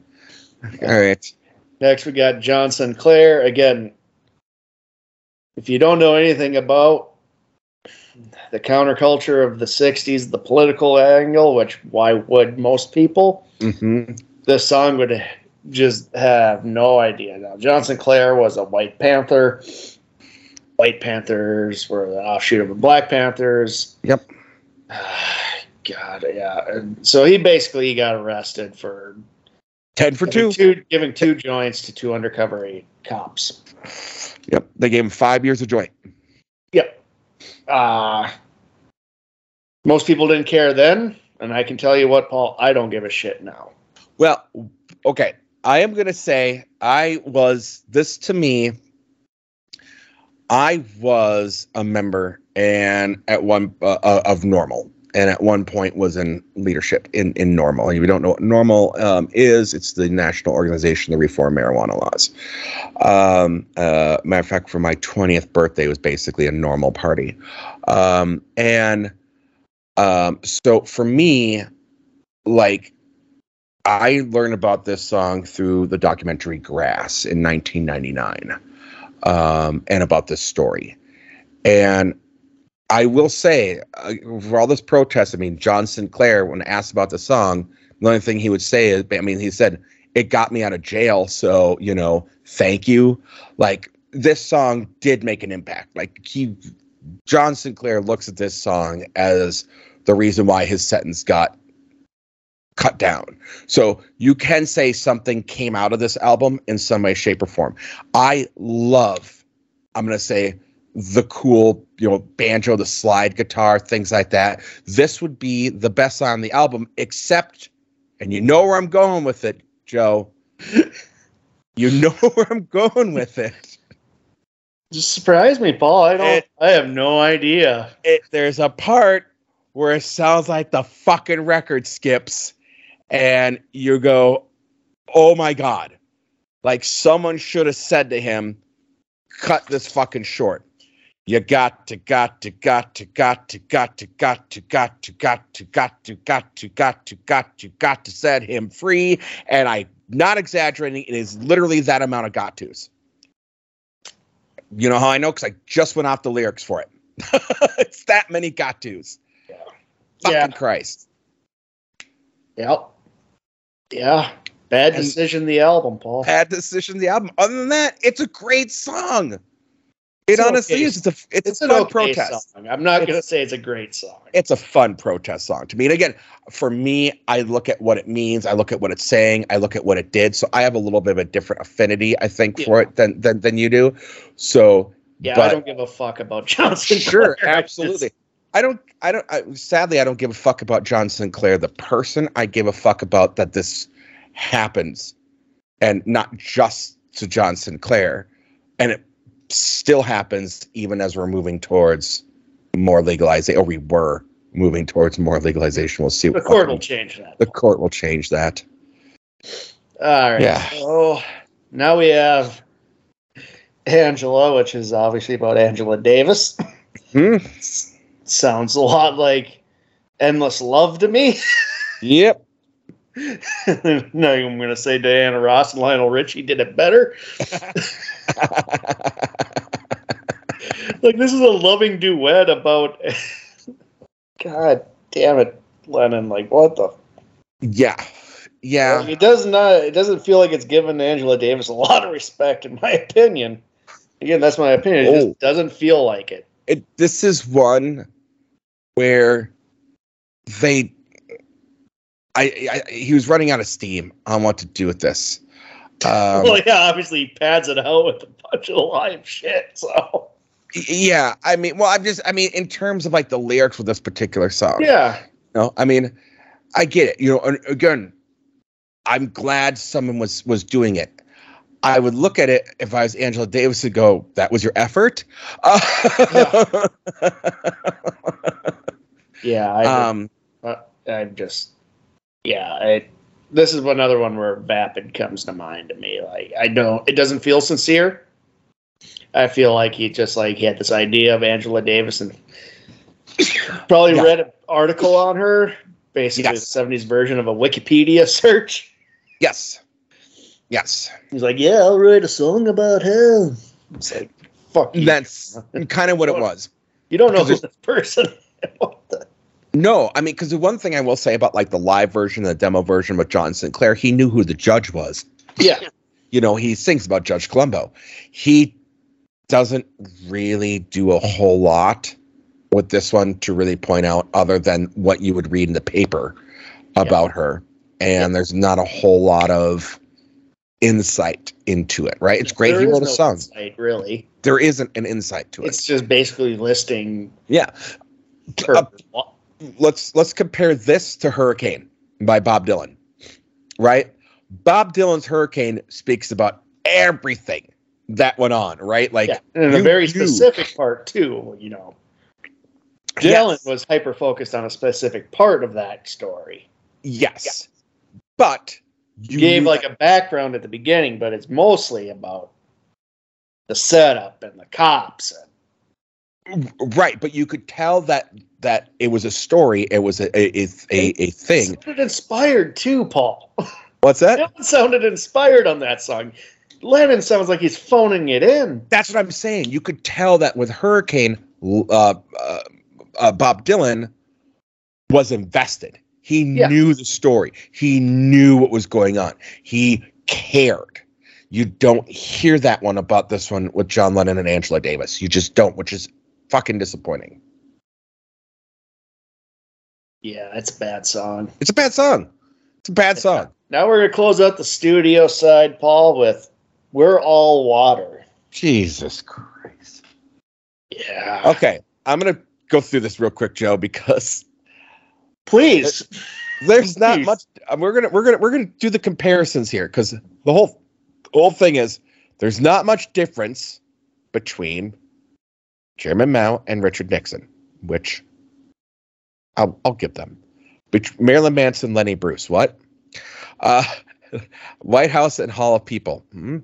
All right. Next, we got John Sinclair. Again, if you don't know anything about the counterculture of the 60s, the political angle, which why would most people? hmm This song would just have no idea. Now, John Sinclair was a White Panther. White Panthers were the offshoot of the Black Panthers. Yep. God, yeah. And so he basically got arrested for Ten for two. two giving two joints to two undercover cops. Yep. They gave him five years of joy. Yep. Uh, most people didn't care then, and I can tell you what, Paul, I don't give a shit now. Well, okay. I am gonna say I was this to me. I was a member and at one uh, uh, of NORML, and at one point was in leadership in in NORML. And if you don't know what NORML um, is, it's the national organization to reform marijuana laws. Um, uh, matter of fact, for my twentieth birthday was basically a NORML party, um, and um, so for me, like I learned about this song through the documentary Grass in 1999 um, and about this story. And I will say, uh, for all this protest, I mean, John Sinclair, when asked about the song, the only thing he would say is, I mean, he said, it got me out of jail. So, you know, thank you. Like, this song did make an impact. Like, he, John Sinclair looks at this song as the reason why his sentence got cut down. So you can say something came out of this album in some way, shape, or form. I love, I'm going to say, the cool, you know, banjo, the slide guitar, things like that. This would be the best song on the album, except, and you know where I'm going with it, Joe. you know where I'm going with it. Just surprise me, Paul. I don't. It- I have no idea. it there's a part where it sounds like the fucking record skips and you go oh my god like someone should have said to him cut this fucking short you got to got to got to got to got to got to got to got to got to got to got to got to got to set him free and i'm not exaggerating it is literally that amount of got tos you know how i know because i just went off the lyrics for it it's that many got tos. Fucking. Christ. Yep. Yeah. Bad And- decision. The album, Paul. Bad decision, the album. Other than that, it's a great song. It It's honestly okay- is. It's a it's, It's a an fun okay protest. song. I'm not going to say it's a great song. It's a fun protest song to me. And again, for me, I look at what it means. I look at what it's saying. I look at what it did. So I have a little bit of a different affinity, I think, for it than than than you do. So yeah, but- I don't give a fuck about Johnson. sure, absolutely. I don't. I don't. I, sadly, I don't give a fuck about John Sinclair, the person. I give a fuck about that this happens, and not just to John Sinclair, and it still happens even as we're moving towards more legalization, or we were moving towards more legalization. We'll see. The court will change that. The court will change that. All right. Yeah. So now we have Angela, which is obviously about Angela Davis. Hmm. Sounds a lot like Endless Love to me. Yep. no, I'm going to say Diana Ross and Lionel Richie did it better. Like, this is a loving duet about. God damn it, Lennon. Like, what the yeah. Yeah. Like, it does not. It doesn't feel like it's given Angela Davis a lot of respect, in my opinion. Again, that's my opinion. It Oh. just doesn't feel like it. it this is one where they I, I he was running out of steam on what to do with this. Um, well, yeah, obviously he pads it out with a bunch of live shit. So yeah, I mean, well, I'm just, I mean, in terms of like the lyrics with this particular song, yeah, No, I mean, I get it. You know, again, I'm glad someone was was doing it. I would look at it if I was Angela Davis and go, "That was your effort." Uh, yeah. I, um, I'm just, yeah. I, this is another one where Vapid comes to mind to me. Like I don't, it doesn't feel sincere. I feel like he just like he had this idea of Angela Davis and probably Yeah. read an article on her, basically Yes. the '70s version of a Wikipedia search. yes, yes, He's like, "Yeah, I'll write a song about her." It's like, "Fuck you! that's kind of what it was. you don't know who this person." what the? No, I mean, because the one thing I will say about like the live version, the demo version with John Sinclair, he knew who the judge was. Yeah, you know, he sings about Judge Colombo. He doesn't really do a whole lot with this one to really point out other than what you would read in the paper about her. And there's not a whole lot of insight into it, right? It's great There he wrote a no song. insight, really. There isn't an insight to it. It's just basically listing. yeah. her- Uh, let's let's compare this to Hurricane by Bob Dylan. Right? Bob Dylan's Hurricane speaks about everything that went on, right? Like yeah, and a very specific part too. You know, Yes. Dylan was hyper focused on a specific part of that story. Yes. But You gave like a background at the beginning, but it's mostly about the setup and the cops. And, right, but you could tell that that it was a story, it was a a, a, a thing. It sounded inspired too, Paul. What's that? Dylan sounded inspired on that song. Lennon sounds like he's phoning it in. That's what I'm saying. You could tell that with Hurricane, uh, uh, uh, Bob Dylan was invested. He Yeah. knew the story. He knew what was going on. He cared. You don't hear that one about this one with John Lennon and Angela Davis. You just don't, which is fucking disappointing. Yeah, it's a bad song. It's a bad song. It's a bad song. Now we're gonna close out the studio side, Paul, with "We're All Water." Jesus Christ. Yeah. Okay, I'm gonna go through this real quick, Joe, because Please. there's not Please. much uh, we're gonna we're gonna we're gonna do the comparisons here because the whole the whole thing is there's not much difference between chairman mao and richard nixon which i'll, I'll give them marilyn manson lenny bruce what uh white house and hall of people hmm?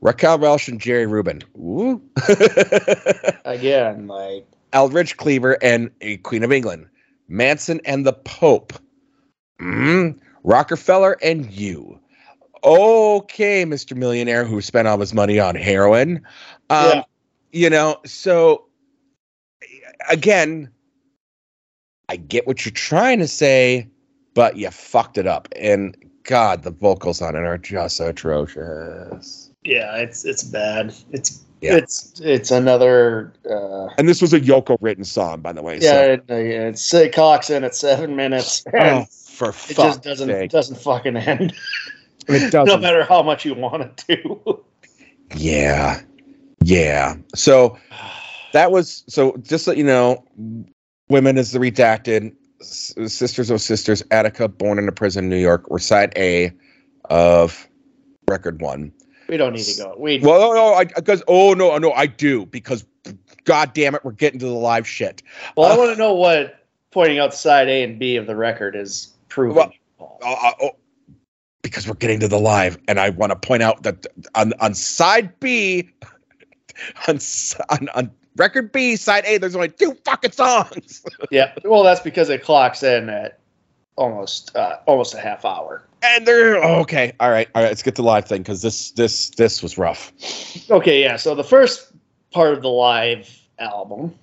raquel welch and jerry rubin Ooh. Again, like Eldridge Cleaver and a Queen of England, Manson and the Pope, mm, Rockefeller and you. Okay, Mr. Millionaire who spent all his money on heroin. Um, Yeah. You know, so again, I get what you're trying to say, but you fucked it up. And God, the vocals on it are just atrocious. yeah, it's it's bad. It's Yeah. it's it's another uh And this was a Yoko written song, by the way. yeah, so, it, it's it clocks in at seven minutes and oh, for it just doesn't sake. doesn't fucking end. It no doesn't. No matter how much you want it to. Yeah. Yeah. So that was so just so you know, women is the redacted sisters of sisters, Attica, born in a prison in New York, were side A of record one. we don't need to go. We Well, no, no, because oh no, no, I do because god damn it, we're getting to the live shit. well, I want to know what pointing out side A and B of the record is proving. Well, Uh, uh, oh, because we're getting to the live, and I want to point out that on on side B, on, on on record B, side A, there's only two fucking songs. yeah. Well, that's because it clocks in at almost uh, almost a half hour. And they're oh, okay. All right, all right. Let's get to the live thing because this this this was rough. Okay, yeah. So the first part of the live album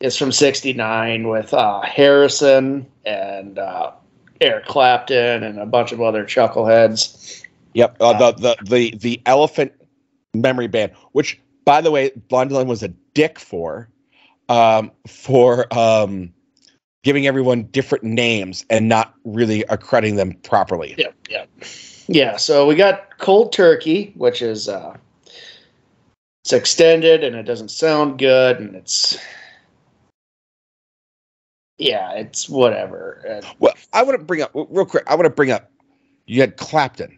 is from '69 with uh, Harrison and uh, Eric Clapton and a bunch of other chuckleheads. Yep. Uh, the the the the Elephant Memory Band, which by the way, Blind Dylan was a dick for, um, for um, giving everyone different names and not really accrediting them properly. Yeah, yeah, yeah. So we got Cold Turkey, which is uh, it's extended and it doesn't sound good, and it's yeah, it's whatever. Well, I want to bring up real quick. I want to bring up. You had Clapton,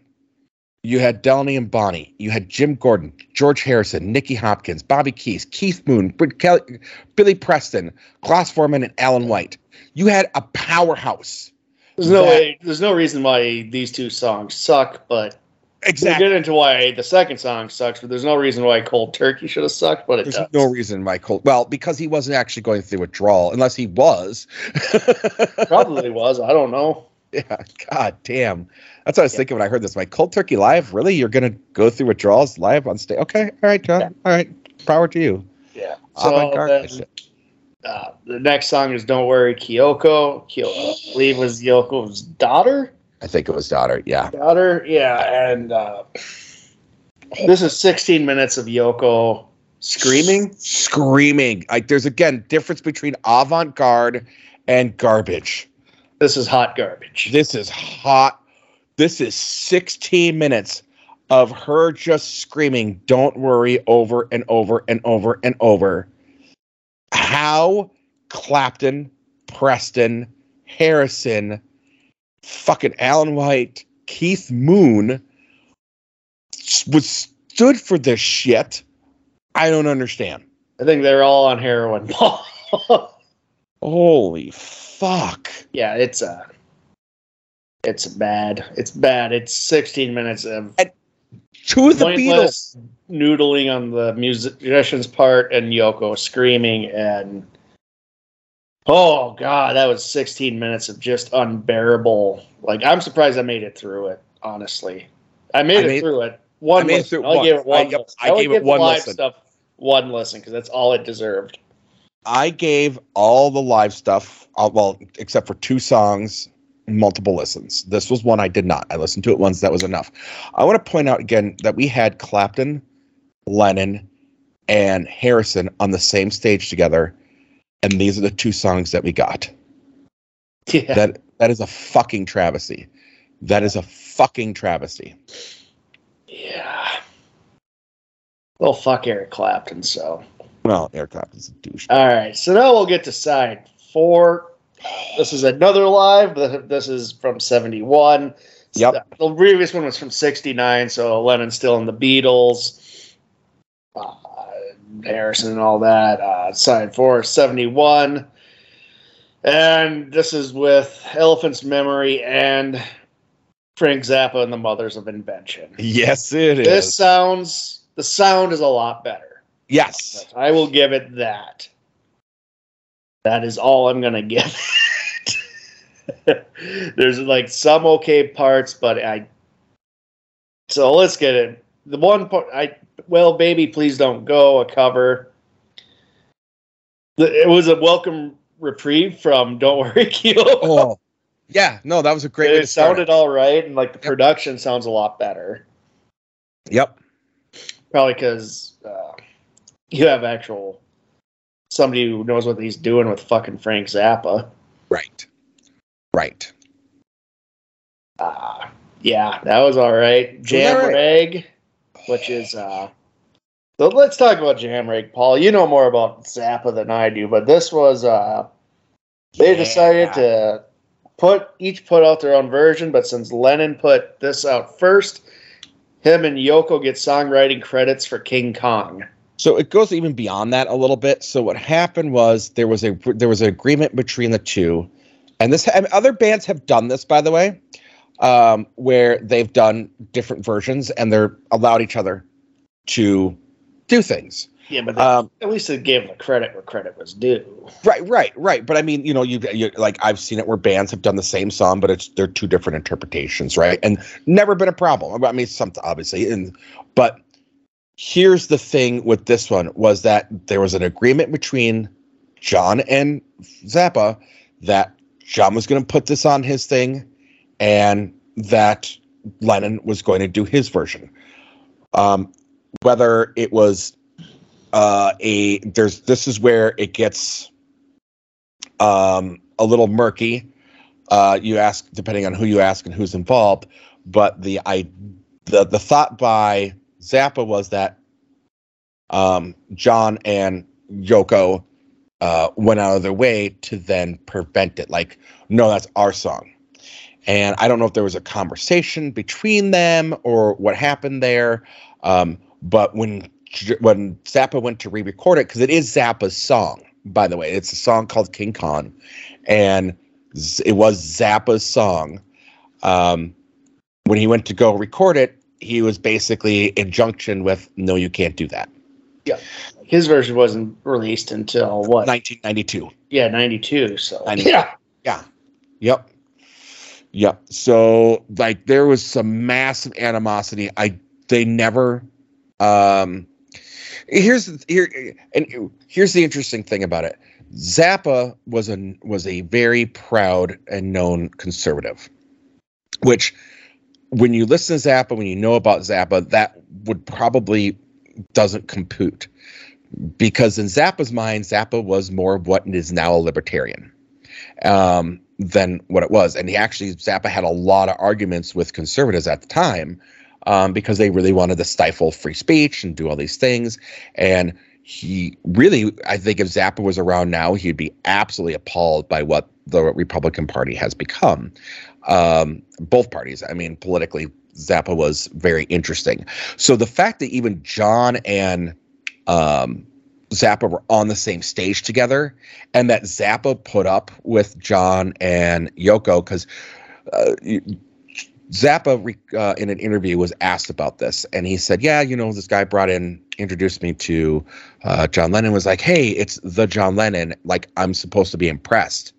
you had Delaney and Bonnie, you had Jim Gordon, George Harrison, Nicky Hopkins, Bobby Keys, Keith Moon, Billy Preston, Klaus Voormann, and Alan White. You had a powerhouse. there's no That- way, there's no reason why these two songs suck, but we'll get into why the second song sucks. But there's no reason why Cold Turkey should have sucked, but it There's does. no reason Michael. Well, because he wasn't actually going through withdrawal, unless he was. Probably was. I don't know. Yeah, god damn. That's what I was Yeah. thinking when I heard this. My cold turkey live? Really? You're gonna go through withdrawals live on stage? Okay, all right, John. Yeah. All right. Power to you. Yeah. So Avant-garde then, uh, the next song is "Don't Worry, Kyoko." Kyoko, I believe, was Yoko's daughter. I think it was daughter. Yeah. Daughter, yeah, and uh, this is 16 minutes of Yoko screaming. Screaming. Like there's again difference between avant-garde and garbage. This is hot garbage. This is hot. This is 16 minutes of her just screaming, don't worry, over and over and over and over. How Clapton, Preston, Harrison, fucking Alan White, Keith Moon was stood for this shit. I don't understand. I think they're all on heroin. Holy fuck. yeah, it's uh it's bad. It's bad. It's 16 minutes of To the Beatles. noodling on the musician's part and Yoko screaming and oh god, that was 16 minutes of just unbearable. Like I'm surprised I made it through it. Honestly, I made I it through it. One I made it through I only gave it once. I- one. yep, listen. I gave it one live listen. Stuff one listen because that's all it deserved. I gave all the live stuff, uh, well, except for two songs, multiple listens. This was one I did not. I listened to it once. That was enough. I want to point out again that we had Clapton, Lennon, and Harrison on the same stage together, and these are the two songs that we got. Yeah. That that is a fucking travesty. That is a fucking travesty. Yeah. Well, fuck Eric Clapton. So, Well, Eric Clapton's a douche. all right. So now we'll get to side four. This is another live. but This is from '71. Yep. The previous one was from '69. So Lennon's still in the Beatles, uh, Harrison, and all that. Uh, side four, '71. And this is with Elephant's Memory and Frank Zappa and the Mothers of Invention. Yes, it is. This sounds the sound is a lot better. Yes. I will give it that. That is all I'm gonna give it. There's like some okay parts, but I so let's get it. The one part I well, baby, please don't go, a cover. It was a welcome reprieve from Don't Worry, Kyoko. Oh, yeah. No, that was a great it to sounded all right, and like the production sounds a lot better. Yep. Probably because uh, you have actual somebody who knows what he's doing with fucking Frank Zappa. Right. Right. Uh, yeah, that was all right. Jam all right. Rag, which is uh, so let's talk about Jam Rag, Paul. You know more about Zappa than I do, but this was uh, they decided to put each put out their own version, but since Lennon put this out first, him and Yoko get songwriting credits for King Kong. So it goes even beyond that a little bit. So what happened was there was a there was an agreement between the two, and this and other bands have done this by the way, um, where they've done different versions and they're allowed each other to do things. Yeah, but they- Um, at least they gave the credit where credit was due. right, right, right. But I mean, you know, you, you like I've seen it where bands have done the same song, but it's they're two different interpretations, right? And never been a problem. I mean, something obviously, and but here's the thing with this one was that there was an agreement between John and Zappa that John was going to put this on his thing, and that Lennon was going to do his version. Um, whether it was uh, a there's this is where it gets um, a little murky. Uh, you ask depending on who you ask and who's involved, but the I the the thought by Zappa was that um, John and Yoko uh, went out of their way to then prevent it. Like, no, that's our song. And I don't know if there was a conversation between them or what happened there. Um, but when when Zappa went to re-record it, because it is Zappa's song, by the way, it's a song called King Kong, and it was Zappa's song. Um, when he went to go record it, he was basically injunction with, "No, you can't do that." Yeah, his version wasn't released until what? 1992. Yeah, 92. So 92. yeah, yeah, yep. Yep. So like there was some massive animosity. I they never um here's here and here's the interesting thing about it. Zappa was a was a very proud and known conservative. Which when you listen to Zappa, when you know about Zappa, that would probably doesn't compute. Because in Zappa's mind, Zappa was more of what is now a libertarian. Um, than what it was. And he actually, Zappa had a lot of arguments with conservatives at the time um, because they really wanted to stifle free speech and do all these things. And he really, I think if Zappa was around now, he'd be absolutely appalled by what the Republican Party has become. Um, both parties, I mean, politically, Zappa was very interesting. So the fact that even John and um, Zappa were on the same stage together, and that Zappa put up with John and Yoko because uh, Zappa uh, in an interview was asked about this, and he said, "Yeah, you know, this guy brought in, introduced me to uh, John Lennon. Was like, hey, it's the John Lennon. Like, I'm supposed to be impressed."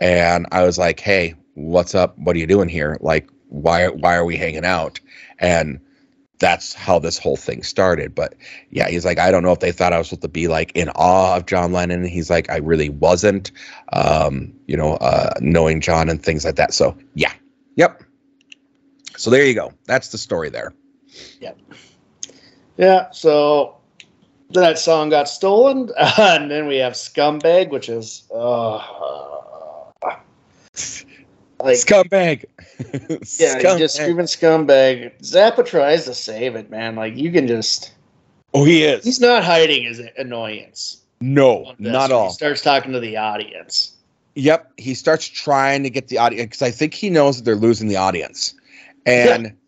And I was like, "Hey, what's up? What are you doing here? Like, why why are we hanging out?" And that's how this whole thing started. But yeah, he's like, I don't know if they thought I was supposed to be like in awe of John Lennon. He's like, I really wasn't, um, you know, uh, knowing John and things like that. So yeah, yep. So there you go. That's the story there. Yep. Yeah. So that song got stolen, and then we have Scumbag, which is uh, like scumbag. yeah, scumbag. just screaming scumbag. Zappa tries to save it, man. Like you can just. Oh, he is. He's not hiding his annoyance. No, not all. He starts talking to the audience. Yep, he starts trying to get the audience because I think he knows that they're losing the audience, and. Yeah.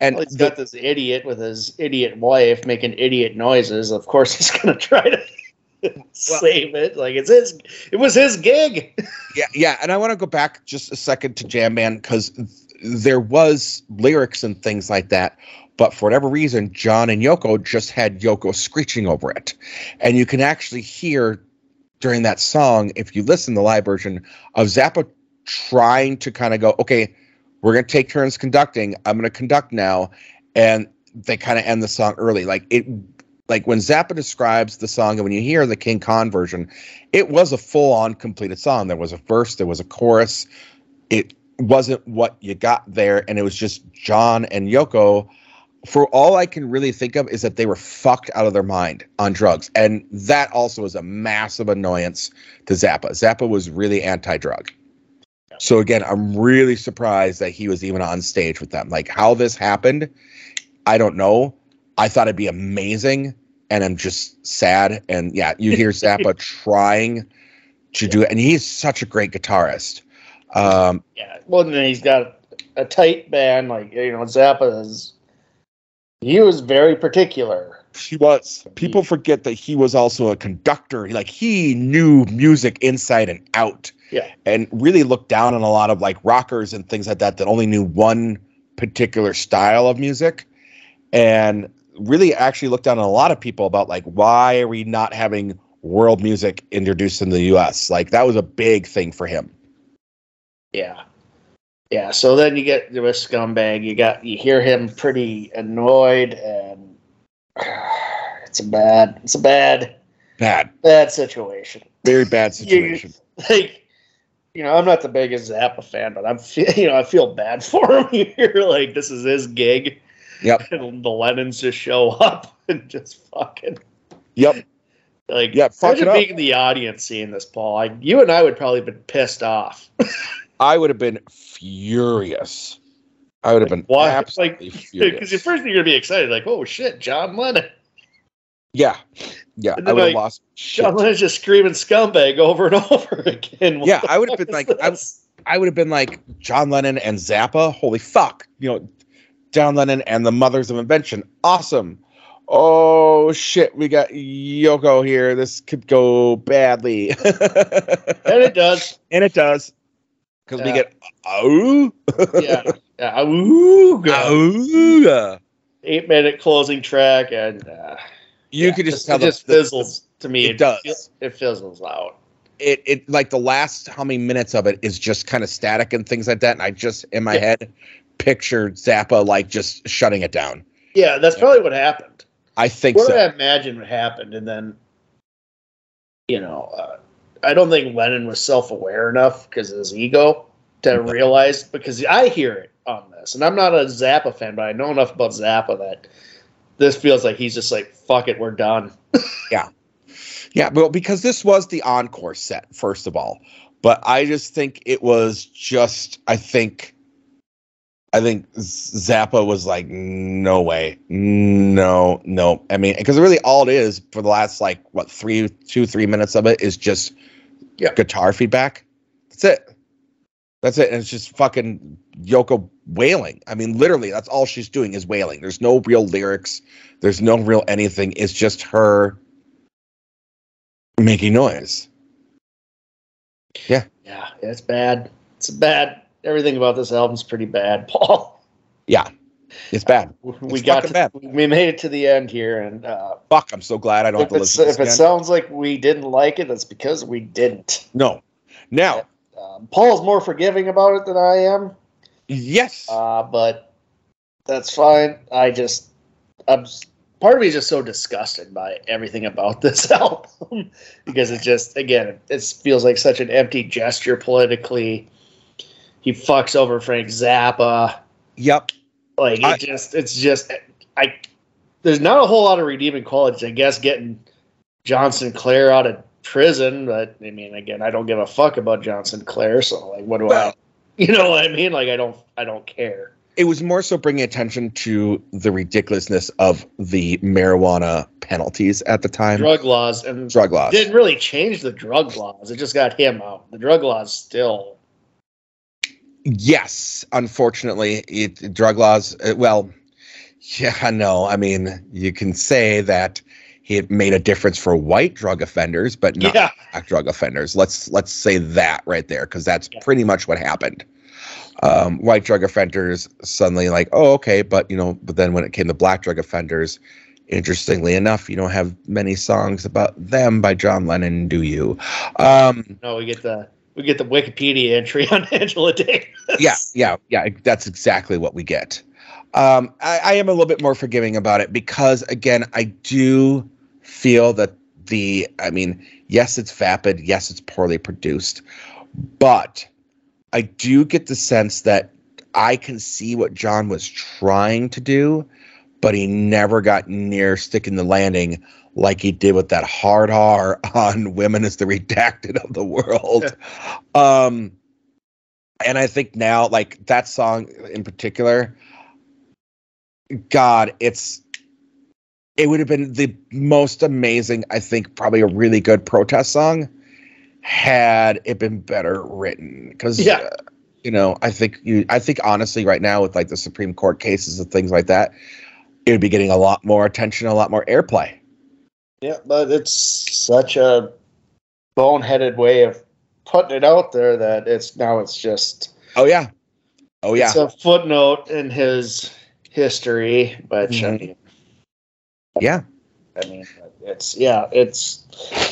And well, he's the, got this idiot with his idiot wife making idiot noises. Of course, he's going to try to save it. Like it's his. It was his gig. yeah, yeah. And I want to go back just a second to Jam Band because there was lyrics and things like that. But for whatever reason, John and Yoko just had Yoko screeching over it, and you can actually hear during that song, if you listen to the live version of Zappa trying to kind of go, okay, we're gonna take turns conducting. I'm gonna conduct now, and they kind of end the song early. Like it like when Zappa describes the song and when you hear the King Kong version, it was a full on completed song. There was a verse, there was a chorus. It wasn't what you got there, and it was just John and Yoko. For all I can really think of is that they were fucked out of their mind on drugs. And that also was a massive annoyance to Zappa. Zappa was really anti drug. So again, I'm really surprised that he was even on stage with them. Like how this happened, I don't know I thought it'd be amazing, and I'm just sad. And yeah, you hear Zappa trying to yeah. do it, and he's such a great guitarist. Um, yeah, well, then he's got a tight band. Like you know, Zappa is. He was very particular. He was. People forget that he was also a conductor. Like he knew music inside and out. Yeah. And really looked down on a lot of like rockers and things like that that only knew one particular style of music. And really actually looked down on a lot of people about like why are we not having world music introduced in the US? Like that was a big thing for him. Yeah. Yeah, so then you get the scumbag, you got you hear him pretty annoyed and it's a bad it's a bad bad bad situation. Very bad situation. you, like you know, I'm not the biggest Zappa fan, but I'm you know, I feel bad for him here. like this is his gig Yep. And the Lennons just show up and just fucking. Yep. Like, Yeah, fuck imagine it being in the audience seeing this, Paul. Like, you and I would probably have been pissed off. I would have been furious. I would have been Why? absolutely Because furious. at first you're gonna be excited, like, "Oh shit, John Lennon!" yeah, yeah. I would have lost. Shit. John Lennon's just screaming "scumbag" over and over again. What Yeah, I would have been like, I- I would have been like John Lennon and Zappa. Holy fuck! You know, John Lennon and the Mothers of Invention. Awesome. Oh shit, we got Yoko here. This could go badly. and it does. and it does. Because we get oh Yeah, yeah. Eight minute closing track, and uh, You yeah, could just it tell the- just fizzles to me. it does. fizz- It fizzles out. it it like the last how many minutes of it is just kind of static and things like that. And I just in my Yeah. head pictured Zappa like just shutting it down. Yeah, that's probably what happened. I think What so. I imagine what happened, and then, you know, uh, I don't think Lennon was self aware enough because of his ego to Mhm. realize. Because I hear it on this, and I'm not a Zappa fan, but I know enough about Zappa that this feels like he's just like, "Fuck it, we're done." Yeah, yeah, well, because this was the encore set, first of all. But I just think it was just I think I think Zappa was like, no way. No, no. I mean, because really all it is for the last like what three, two, three minutes of it is just Yeah. guitar feedback. That's it. That's it. And it's just fucking Yoko wailing. I mean, literally, that's all she's doing is wailing. There's no real lyrics. There's no real anything. It's just her making noise. Yeah, Yeah, it's bad. It's bad. Everything about this album's pretty bad, Paul. Yeah, it's bad. We got to, bad. we made it to the end here, and uh, Fuck, I'm so glad I don't have if, to listen to if it sounds like we didn't like it, that's because we didn't. no. Now, Um, Paul's more forgiving about it than I am, yes. uh, but that's fine. I just, I'm part of me is just so disgusted by everything about this album because it just, again, it feels like such an empty gesture politically. He fucks over Frank Zappa. yep. Like it I- just, it's just, I. There's not a whole lot of redeeming qualities, I guess. Getting John Sinclair out of prison, but I mean, again, I don't give a fuck about John Sinclair. So, like, what do Well- I? You know what I mean? Like, I don't, I don't care. It was more so bringing attention to the ridiculousness of the marijuana penalties at the time. Drug laws and Drug laws. didn't really change the drug laws. It just got him out. The drug laws still. Yes, unfortunately, it, drug laws. uh, Well, yeah, no. I mean, you can say that it made a difference for white drug offenders, but not Yeah, black drug offenders. Let's let's say that right there, because that's Yeah. pretty much what happened. Um, white drug offenders suddenly like, oh, okay, but you know, but then when it came to black drug offenders, interestingly enough, you don't have many songs about them by John Lennon, do you? Um, no, we get the we get the Wikipedia entry on Angela Davis. yeah, yeah, yeah. That's exactly what we get. Um, I, I am a little bit more forgiving about it because, again, I do feel that the. I mean, yes, it's vapid. Yes, it's poorly produced, but I do get the sense that I can see what John was trying to do, but he never got near sticking the landing like he did with that hard R on "Women is the Redacted of the World." um, and I think now, like that song in particular, God, it's it would have been the most amazing. I think probably a really good protest song had it been better written. Because Yeah. you know, I think you, I think honestly, right now with like the Supreme Court cases and things like that, it would be getting a lot more attention, a lot more airplay. Yeah, but it's such a boneheaded way of putting it out there that it's now it's just Oh yeah, oh yeah. it's a footnote in his history. But I Mhm. mean, Yeah. I mean, it's yeah, it's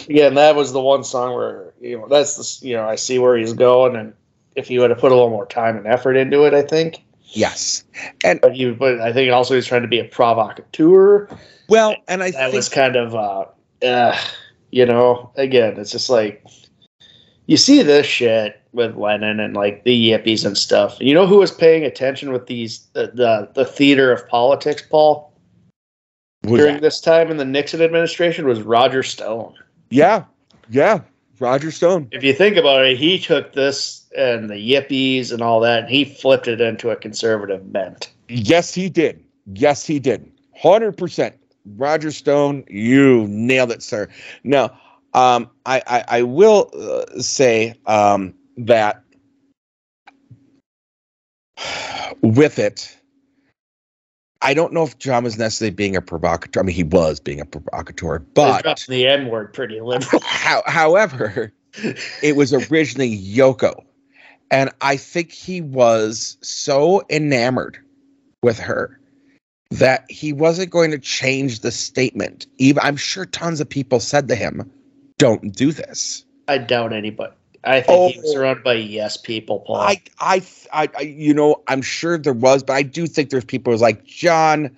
again that was the one song where you know that's the you know I see where he's going, and if he would have put a little more time and effort into it, I think. Yes. But he, but I think also he's trying to be a provocateur. Well, and I that was kind of uh, uh you know again it's just like you see this shit with lennon and like the yippies and stuff you know who was paying attention with these the the, the theater of politics paul Was during that? this time in the Nixon administration was Roger Stone. Yeah, yeah. Roger Stone. If you think about it, he took this and the yippies and all that, and he flipped it into a conservative bent. Yes, he did. Yes, he did. Hundred percent. Roger Stone, you nailed it, sir. Now, um, I, I I will uh, say um, that with it, I don't know if John was necessarily being a provocateur. I mean, he was being a provocateur, but dropped the N word pretty liberal. how, however, it was originally Yoko. And I think he was so enamored with her that he wasn't going to change the statement. Even I'm sure tons of people said to him, Don't do this. I doubt anybody. I think he was Oh. surrounded by yes people, Paul. I, I, I, I, you know, I'm sure there was, but I do think there's people who's like, John,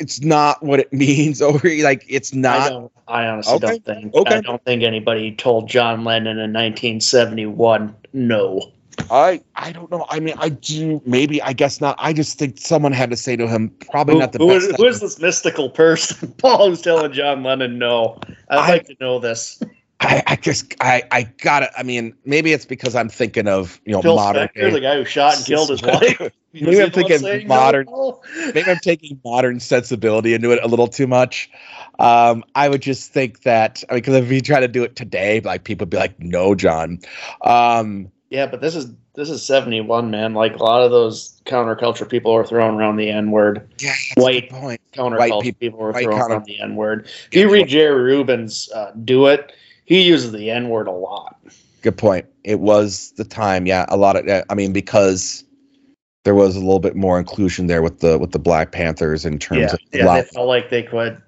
it's not what it means or. Like, it's I not. don't. I honestly Okay. don't think. Okay. I don't think anybody told John Lennon in 1971 no. I I don't know. I mean, I do maybe. I guess not. I just think someone had to say to him, probably Who, not the who best. is, who is this mystical person? Paul who's telling John Lennon no. I'd I- like to know this. I, I just I I got it. I mean, maybe it's because I'm thinking of you know Phil modern. Spector, the guy who shot and killed his wife. Maybe I'm thinking modern- No, maybe I'm taking modern sensibility into it a little too much. Um, I would just think that I mean, because if you try to do it today, like people would be like, "No, John." Um, Yeah, but this is this is 71, man. Like a lot of those counterculture people are throwing around the N word. yeah, White point. Counterculture peop- people were white throwing counter- around the N word. If you read Jerry Rubin's uh, "Do It," he uses the N word a lot. Good point. It was the time, yeah. A lot of, I mean, because there was a little bit more inclusion there with the with the Black Panthers in terms Yeah, of yeah, lot- they felt like they could.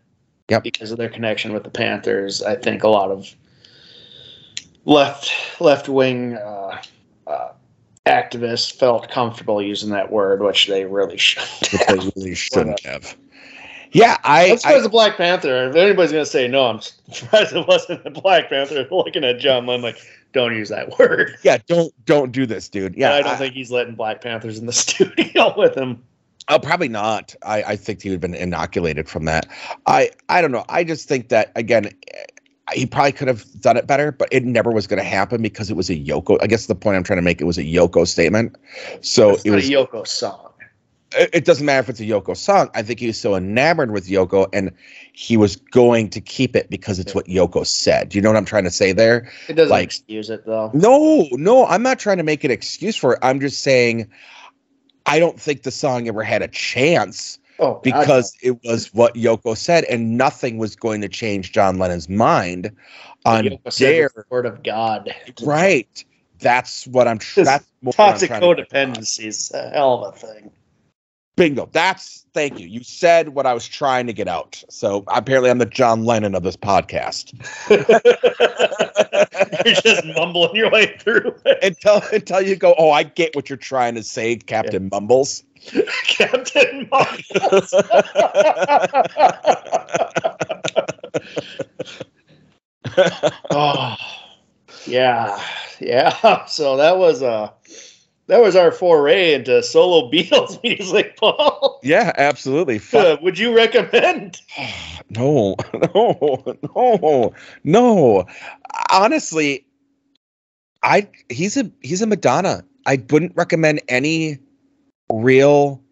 Yep. Because of their connection with the Panthers, I think a lot of left left wing uh, uh, activists felt comfortable using that word, which they really shouldn't. which they really shouldn't have. Yeah, I, I'm surprised I the Black Panther. If anybody's gonna say no, I'm surprised it wasn't the Black Panther. Looking at John Lennon, like, don't use that word. yeah, don't don't do this, dude. Yeah, I don't think he's letting Black Panthers in the studio with him. Oh, probably not. I, I think he would have been inoculated from that. I I don't know. I just think that again, eh, he probably could have done it better, but it never was going to happen because it was a Yoko. I guess the point I'm trying to make it was a Yoko statement. So It's it not was. a Yoko song. It doesn't matter if it's a Yoko song. I think he was so enamored with Yoko and he was going to keep it because it's what Yoko said. Do you know what I'm trying to say there? It doesn't Like- excuse it though. No, no, I'm not trying to make an excuse for it. I'm just saying I don't think the song ever had a chance Oh, God, because it was what Yoko said and nothing was going to change John Lennon's mind on Yoko dare. the word of God. Right. That's what I'm tr- that's Toxic trying to get at. codependency is a hell of a thing. Bingo. That's thank you. You said what I was trying to get out. So apparently I'm the John Lennon of this podcast. You're just mumbling your way through it. until until you go, oh, I get what you're trying to say, Captain Mumbles. Captain Mumbles. oh, yeah, yeah. So that was uh that was our foray into solo Beatles music, Paul. yeah, absolutely. Uh, would you recommend? no, no, no, no. Honestly, I he's a he's a Madonna. I wouldn't recommend any real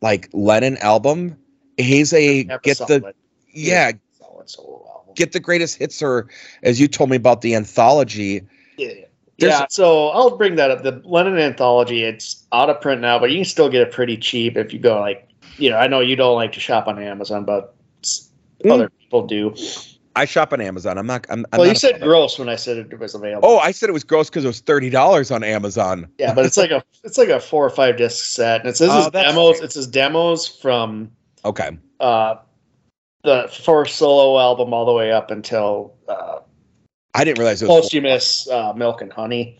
like Lennon album. He's a get the yeah solid solo album. get the greatest hits or as you told me about the anthology. Yeah. Yeah, so I'll bring that up. The Lennon anthology, it's out of print now, but you can still get it pretty cheap if you go like, you know, I know you don't like to shop on Amazon, but Mm. other people do. I shop on Amazon. I'm not. I'm, I'm well, you said gross when I said it was available. Oh, I said it was gross because it was thirty dollars on Amazon. yeah, but it's like a it's like a four or five disc set, and it says Oh, demos. It says demos from Okay. uh, the first solo album all the way up until uh, I didn't realize it was. posthumous uh, Milk and Honey.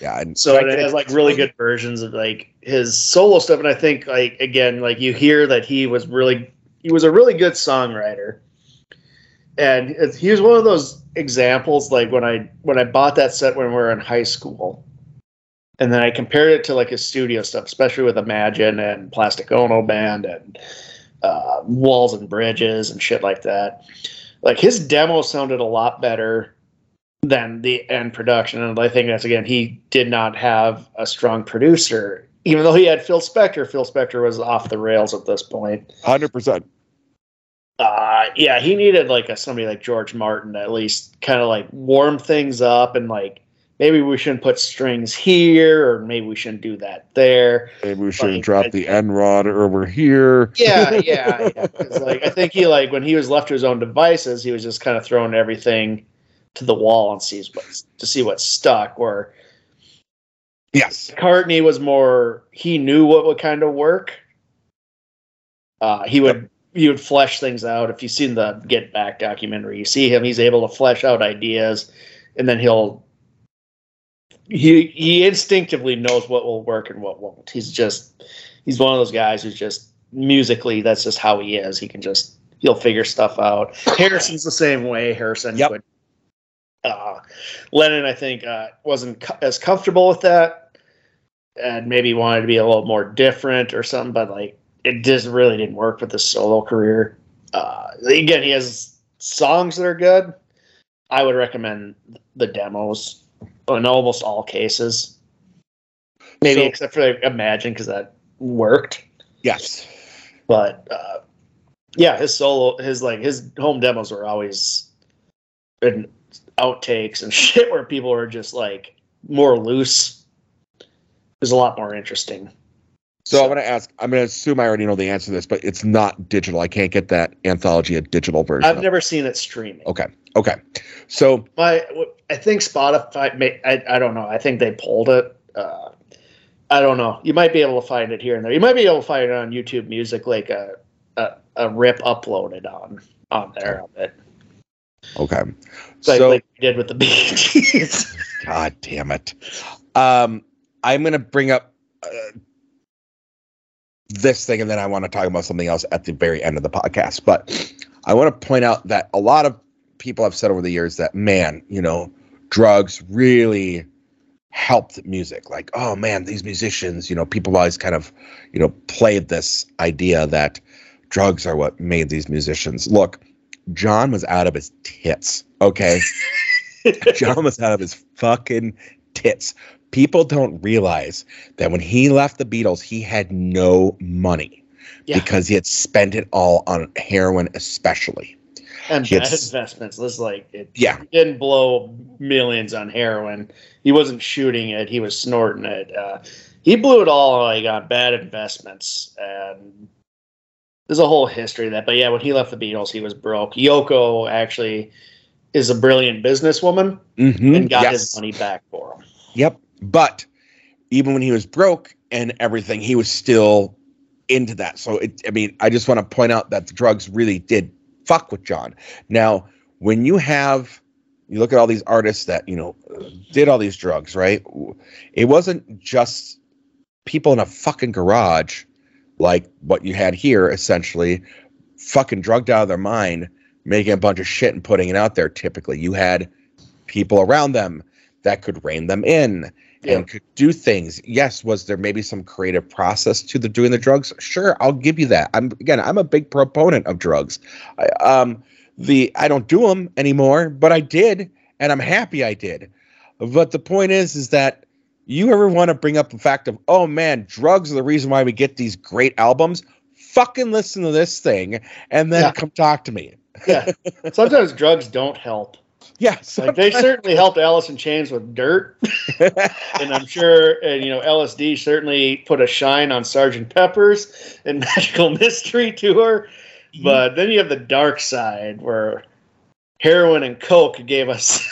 Yeah. and- So it has like really good versions of like his solo stuff, and I think like again, like you hear that he was really he was a really good songwriter, and he was one of those examples. Like when I when I bought that set when we were in high school, and then I compared it to like his studio stuff, especially with Imagine and Plastic Ono Band and uh, walls and bridges and shit like that. Like his demo sounded a lot better than the end production, and I think that's again he did not have a strong producer, even though he had Phil Spector. Phil Spector was off the rails at this point. Hundred percent. Uh, yeah, he needed like a somebody like George Martin to at least kind of like warm things up and like maybe we shouldn't put strings here or maybe we shouldn't do that there. Maybe we shouldn't like, drop I, the N rod over here. Yeah, yeah, yeah. like I think he like when he was left to his own devices, he was just kind of throwing everything to the wall and sees what to see what stuck. Where yes, Cartney was more he knew what would kind of work. Uh, he would you would flesh things out. If you've seen the Get Back documentary, you see him. He's able to flesh out ideas, and then he'll he he instinctively knows what will work and what won't. He's just he's one of those guys who's just musically that's just how he is. He can just he'll figure stuff out. Harrison's the same way. Harrison yep. would. Uh, Lennon, I think, uh, wasn't co- as comfortable with that, and maybe wanted to be a little more different or something. But like it just really didn't work with his solo career. Uh, again, he has songs that are good. I would recommend the demos in almost all cases. Maybe so, except for like, Imagine because that worked. Yes, but uh, yeah, his solo, his like his home demos were always outtakes and shit where people are just like more loose. is a lot more interesting. So, so I'm going to ask. I'm going to assume I already know the answer to this, but it's not digital. I can't get that anthology a digital version. I've never seen it streaming. Okay. Okay. So my, I think Spotify. May, I I don't know. I think they pulled it. Uh, I don't know. You might be able to find it here and there. You might be able to find it on YouTube Music, like a a, a rip uploaded on on there of it. Okay. Like, so like we did with the Bee God damn it. Um, I'm gonna bring up. Uh, this thing and then I want to talk about something else at the very end of the podcast. But I want to point out that a lot of people have said over the years that, man, you know, drugs really helped music. Like, oh man, these musicians, you know, people always kind of, you know, played this idea that drugs are what made these musicians. Look, John was out of his tits, okay? John was out of his fucking tits people don't realize that when he left the Beatles, he had no money yeah. because he had spent it all on heroin, especially. And bad investments. This like it. Yeah, didn't blow millions on heroin. He wasn't shooting it. He was snorting it. Uh, he blew it all like on bad investments, and there's a whole history of that. But yeah, when he left the Beatles, he was broke. Yoko actually is a brilliant businesswoman mm-hmm. and got yes. his money back for him. Yep. But even when he was broke and everything, he was still into that. So it, I mean, I just want to point out that the drugs really did fuck with John. Now, when you have you look at all these artists that you know did all these drugs, right? It wasn't just people in a fucking garage like what you had here, essentially, fucking drugged out of their mind, making a bunch of shit and putting it out there. Typically, you had people around them that could rein them in yeah. and could do things. Yes, was there maybe some creative process to the doing the drugs? Sure, I'll give you that. I'm again, I'm a big proponent of drugs. I, um, the I don't do them anymore, but I did, and I'm happy I did. But the point is, is that you ever want to bring up the fact of, oh man, drugs are the reason why we get these great albums? Fucking listen to this thing and then yeah. come talk to me. yeah. Sometimes drugs don't help. Yeah, like they certainly helped Alice in Chains with dirt, and I'm sure, and you know, LSD certainly put a shine on Sergeant Pepper's and Magical Mystery Tour. Mm-hmm. But then you have the dark side where heroin and coke gave us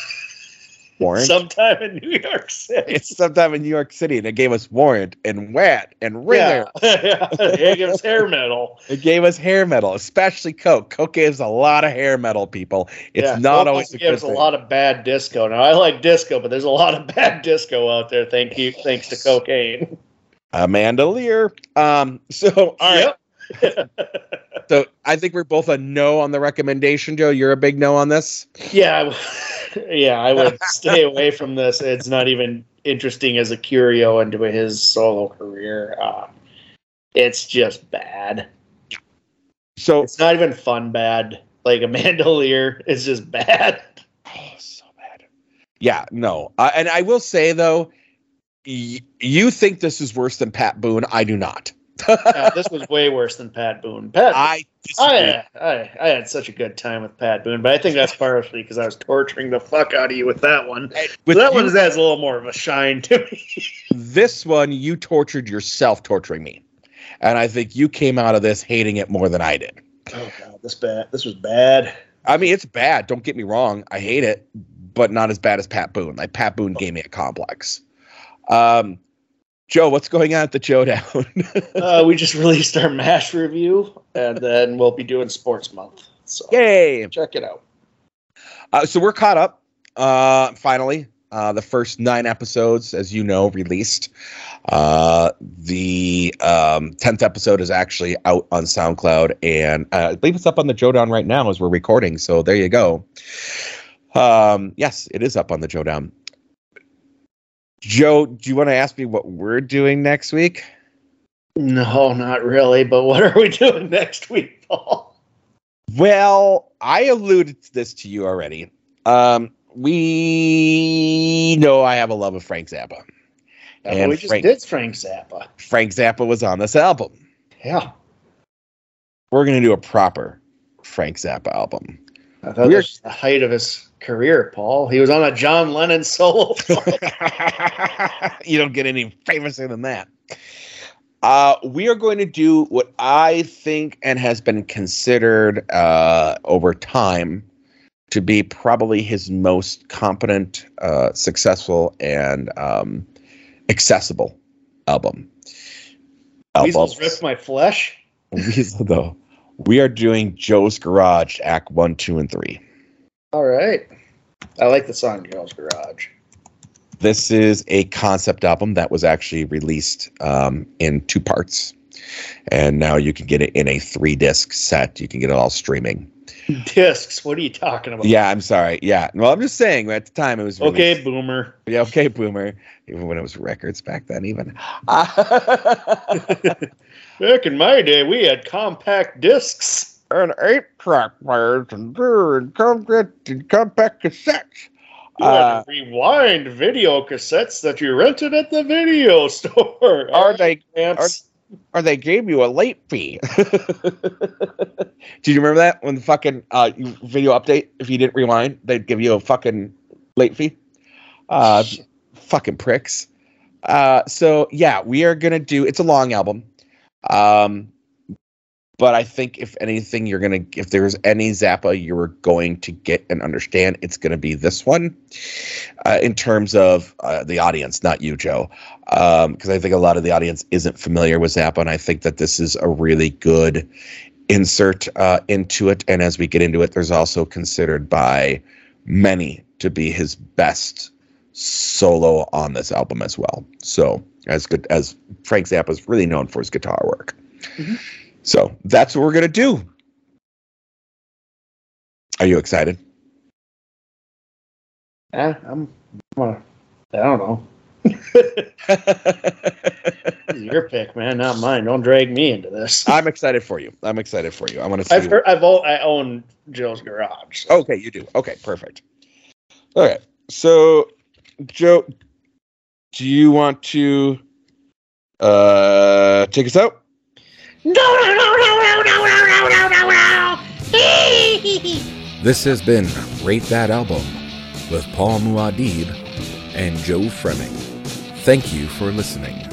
Warrant. Sometime in New York City. It's sometime in New York City, and it gave us Warrant and Wet and Ringer. Yeah, it gave us hair metal. It gave us hair metal, especially Coke. Coke gives a lot of hair metal, people. It's yeah, not Coke always a gives a lot of bad disco. Now I like disco, but there's a lot of bad disco out there. Thank you, thanks to cocaine. Amanda Lear. Um. So all right. Yep. so I think we're both a no on the recommendation, Joe. You're a big no on this. Yeah yeah, I would stay away from this. It's not even interesting as a curio into his solo career. Uh, it's just bad. So It's not even fun bad. Like a mandolier is just bad. Oh, so bad. Yeah, no. Uh, and I will say though, y- you think this is worse than Pat Boone. I do not. Yeah, this was way worse than Pat Boone. Pat, I, I I, I, I had such a good time with Pat Boone, but I think that's partially because I was torturing the fuck out of you with that one. with that you- one has a little more of a shine to me. this one you tortured yourself torturing me. And I think you came out of this hating it more than I did. Oh god, this bad. This was bad. I mean, it's bad. Don't get me wrong. I hate it, but not as bad as Pat Boone. Like Pat Boone gave me a complex. Um, Joe, what's going on at the Showdown? Uh, we just released our Mash review, and then we'll be doing Sports Month. So Yay! check it out. Uh, so we're caught up. Uh, finally, uh, the first nine episodes, as you know, released. Uh, the um, tenth episode is actually out on SoundCloud, and uh, I believe it's up on the Jodown right now as we're recording. So there you go. Um, yes, it is up on the Jodown. Joe, do you want to ask me what we're doing next week? No, not really. But what are we doing next week, Paul? Well, I alluded to this to you already. Um, we know I have a love of Frank Zappa. And And we just Frank- did Frank Zappa. Frank Zappa was on this album. Yeah, We're going to do a proper Frank Zappa album. I thought We're- this was the height of his career, Paul. He was on a John Lennon solo. you don't get any famouser than that. Uh, we are going to do what I think and has been considered uh, over time to be probably his most competent, uh, successful, and um, accessible album. Weasels ripped my flesh. Weasel, though. We are doing Joe's Garage, Act One, Two, and Three. All right. I like the song Joe's Garage. This is a concept album that was actually released um, in two parts. And now you can get it in a three disc set. You can get it all streaming. Discs. What are you talking about? Yeah, I'm sorry. Yeah. Well, I'm just saying at the time it was released. Okay, boomer. Yeah, okay, Boomer. Even when it was records back then, even. Back in my day, we had compact discs. And eight track players and and compact, and compact cassettes. You Uh, rewind video cassettes that you rented at the video store. Are they or they gave you a late fee. Do you remember that when the fucking uh, video update? If you didn't rewind, they'd give you a fucking late fee. Uh, fucking pricks. Uh, so yeah, we are gonna do. It's a long album, um, but I think if anything, you're gonna if there's any Zappa you're going to get and understand, it's gonna be this one. Uh, in terms of uh, the audience, not you, Joe because I think a lot of the audience isn't familiar with Zappa, and I think that this is a really good insert uh, into it. And as we get into it, there's also considered by many to be his best solo on this album as well. So as good as Frank Zappa is really known for his guitar work. Mhm. So that's what we're gonna do. Are you excited? Eh, I'm, I'm I don't know. Your pick, man, not mine. Don't drag me into this. I'm excited for you. I'm excited for you. I want to see. I've heard, I've owned, I own Joe's Garage. so- Okay, you do. Okay, perfect. Okay, so Joe, do you want to uh take us out? This has been Rate That Album with Paul Muad'Dib and Joe Fremming. Thank you for listening.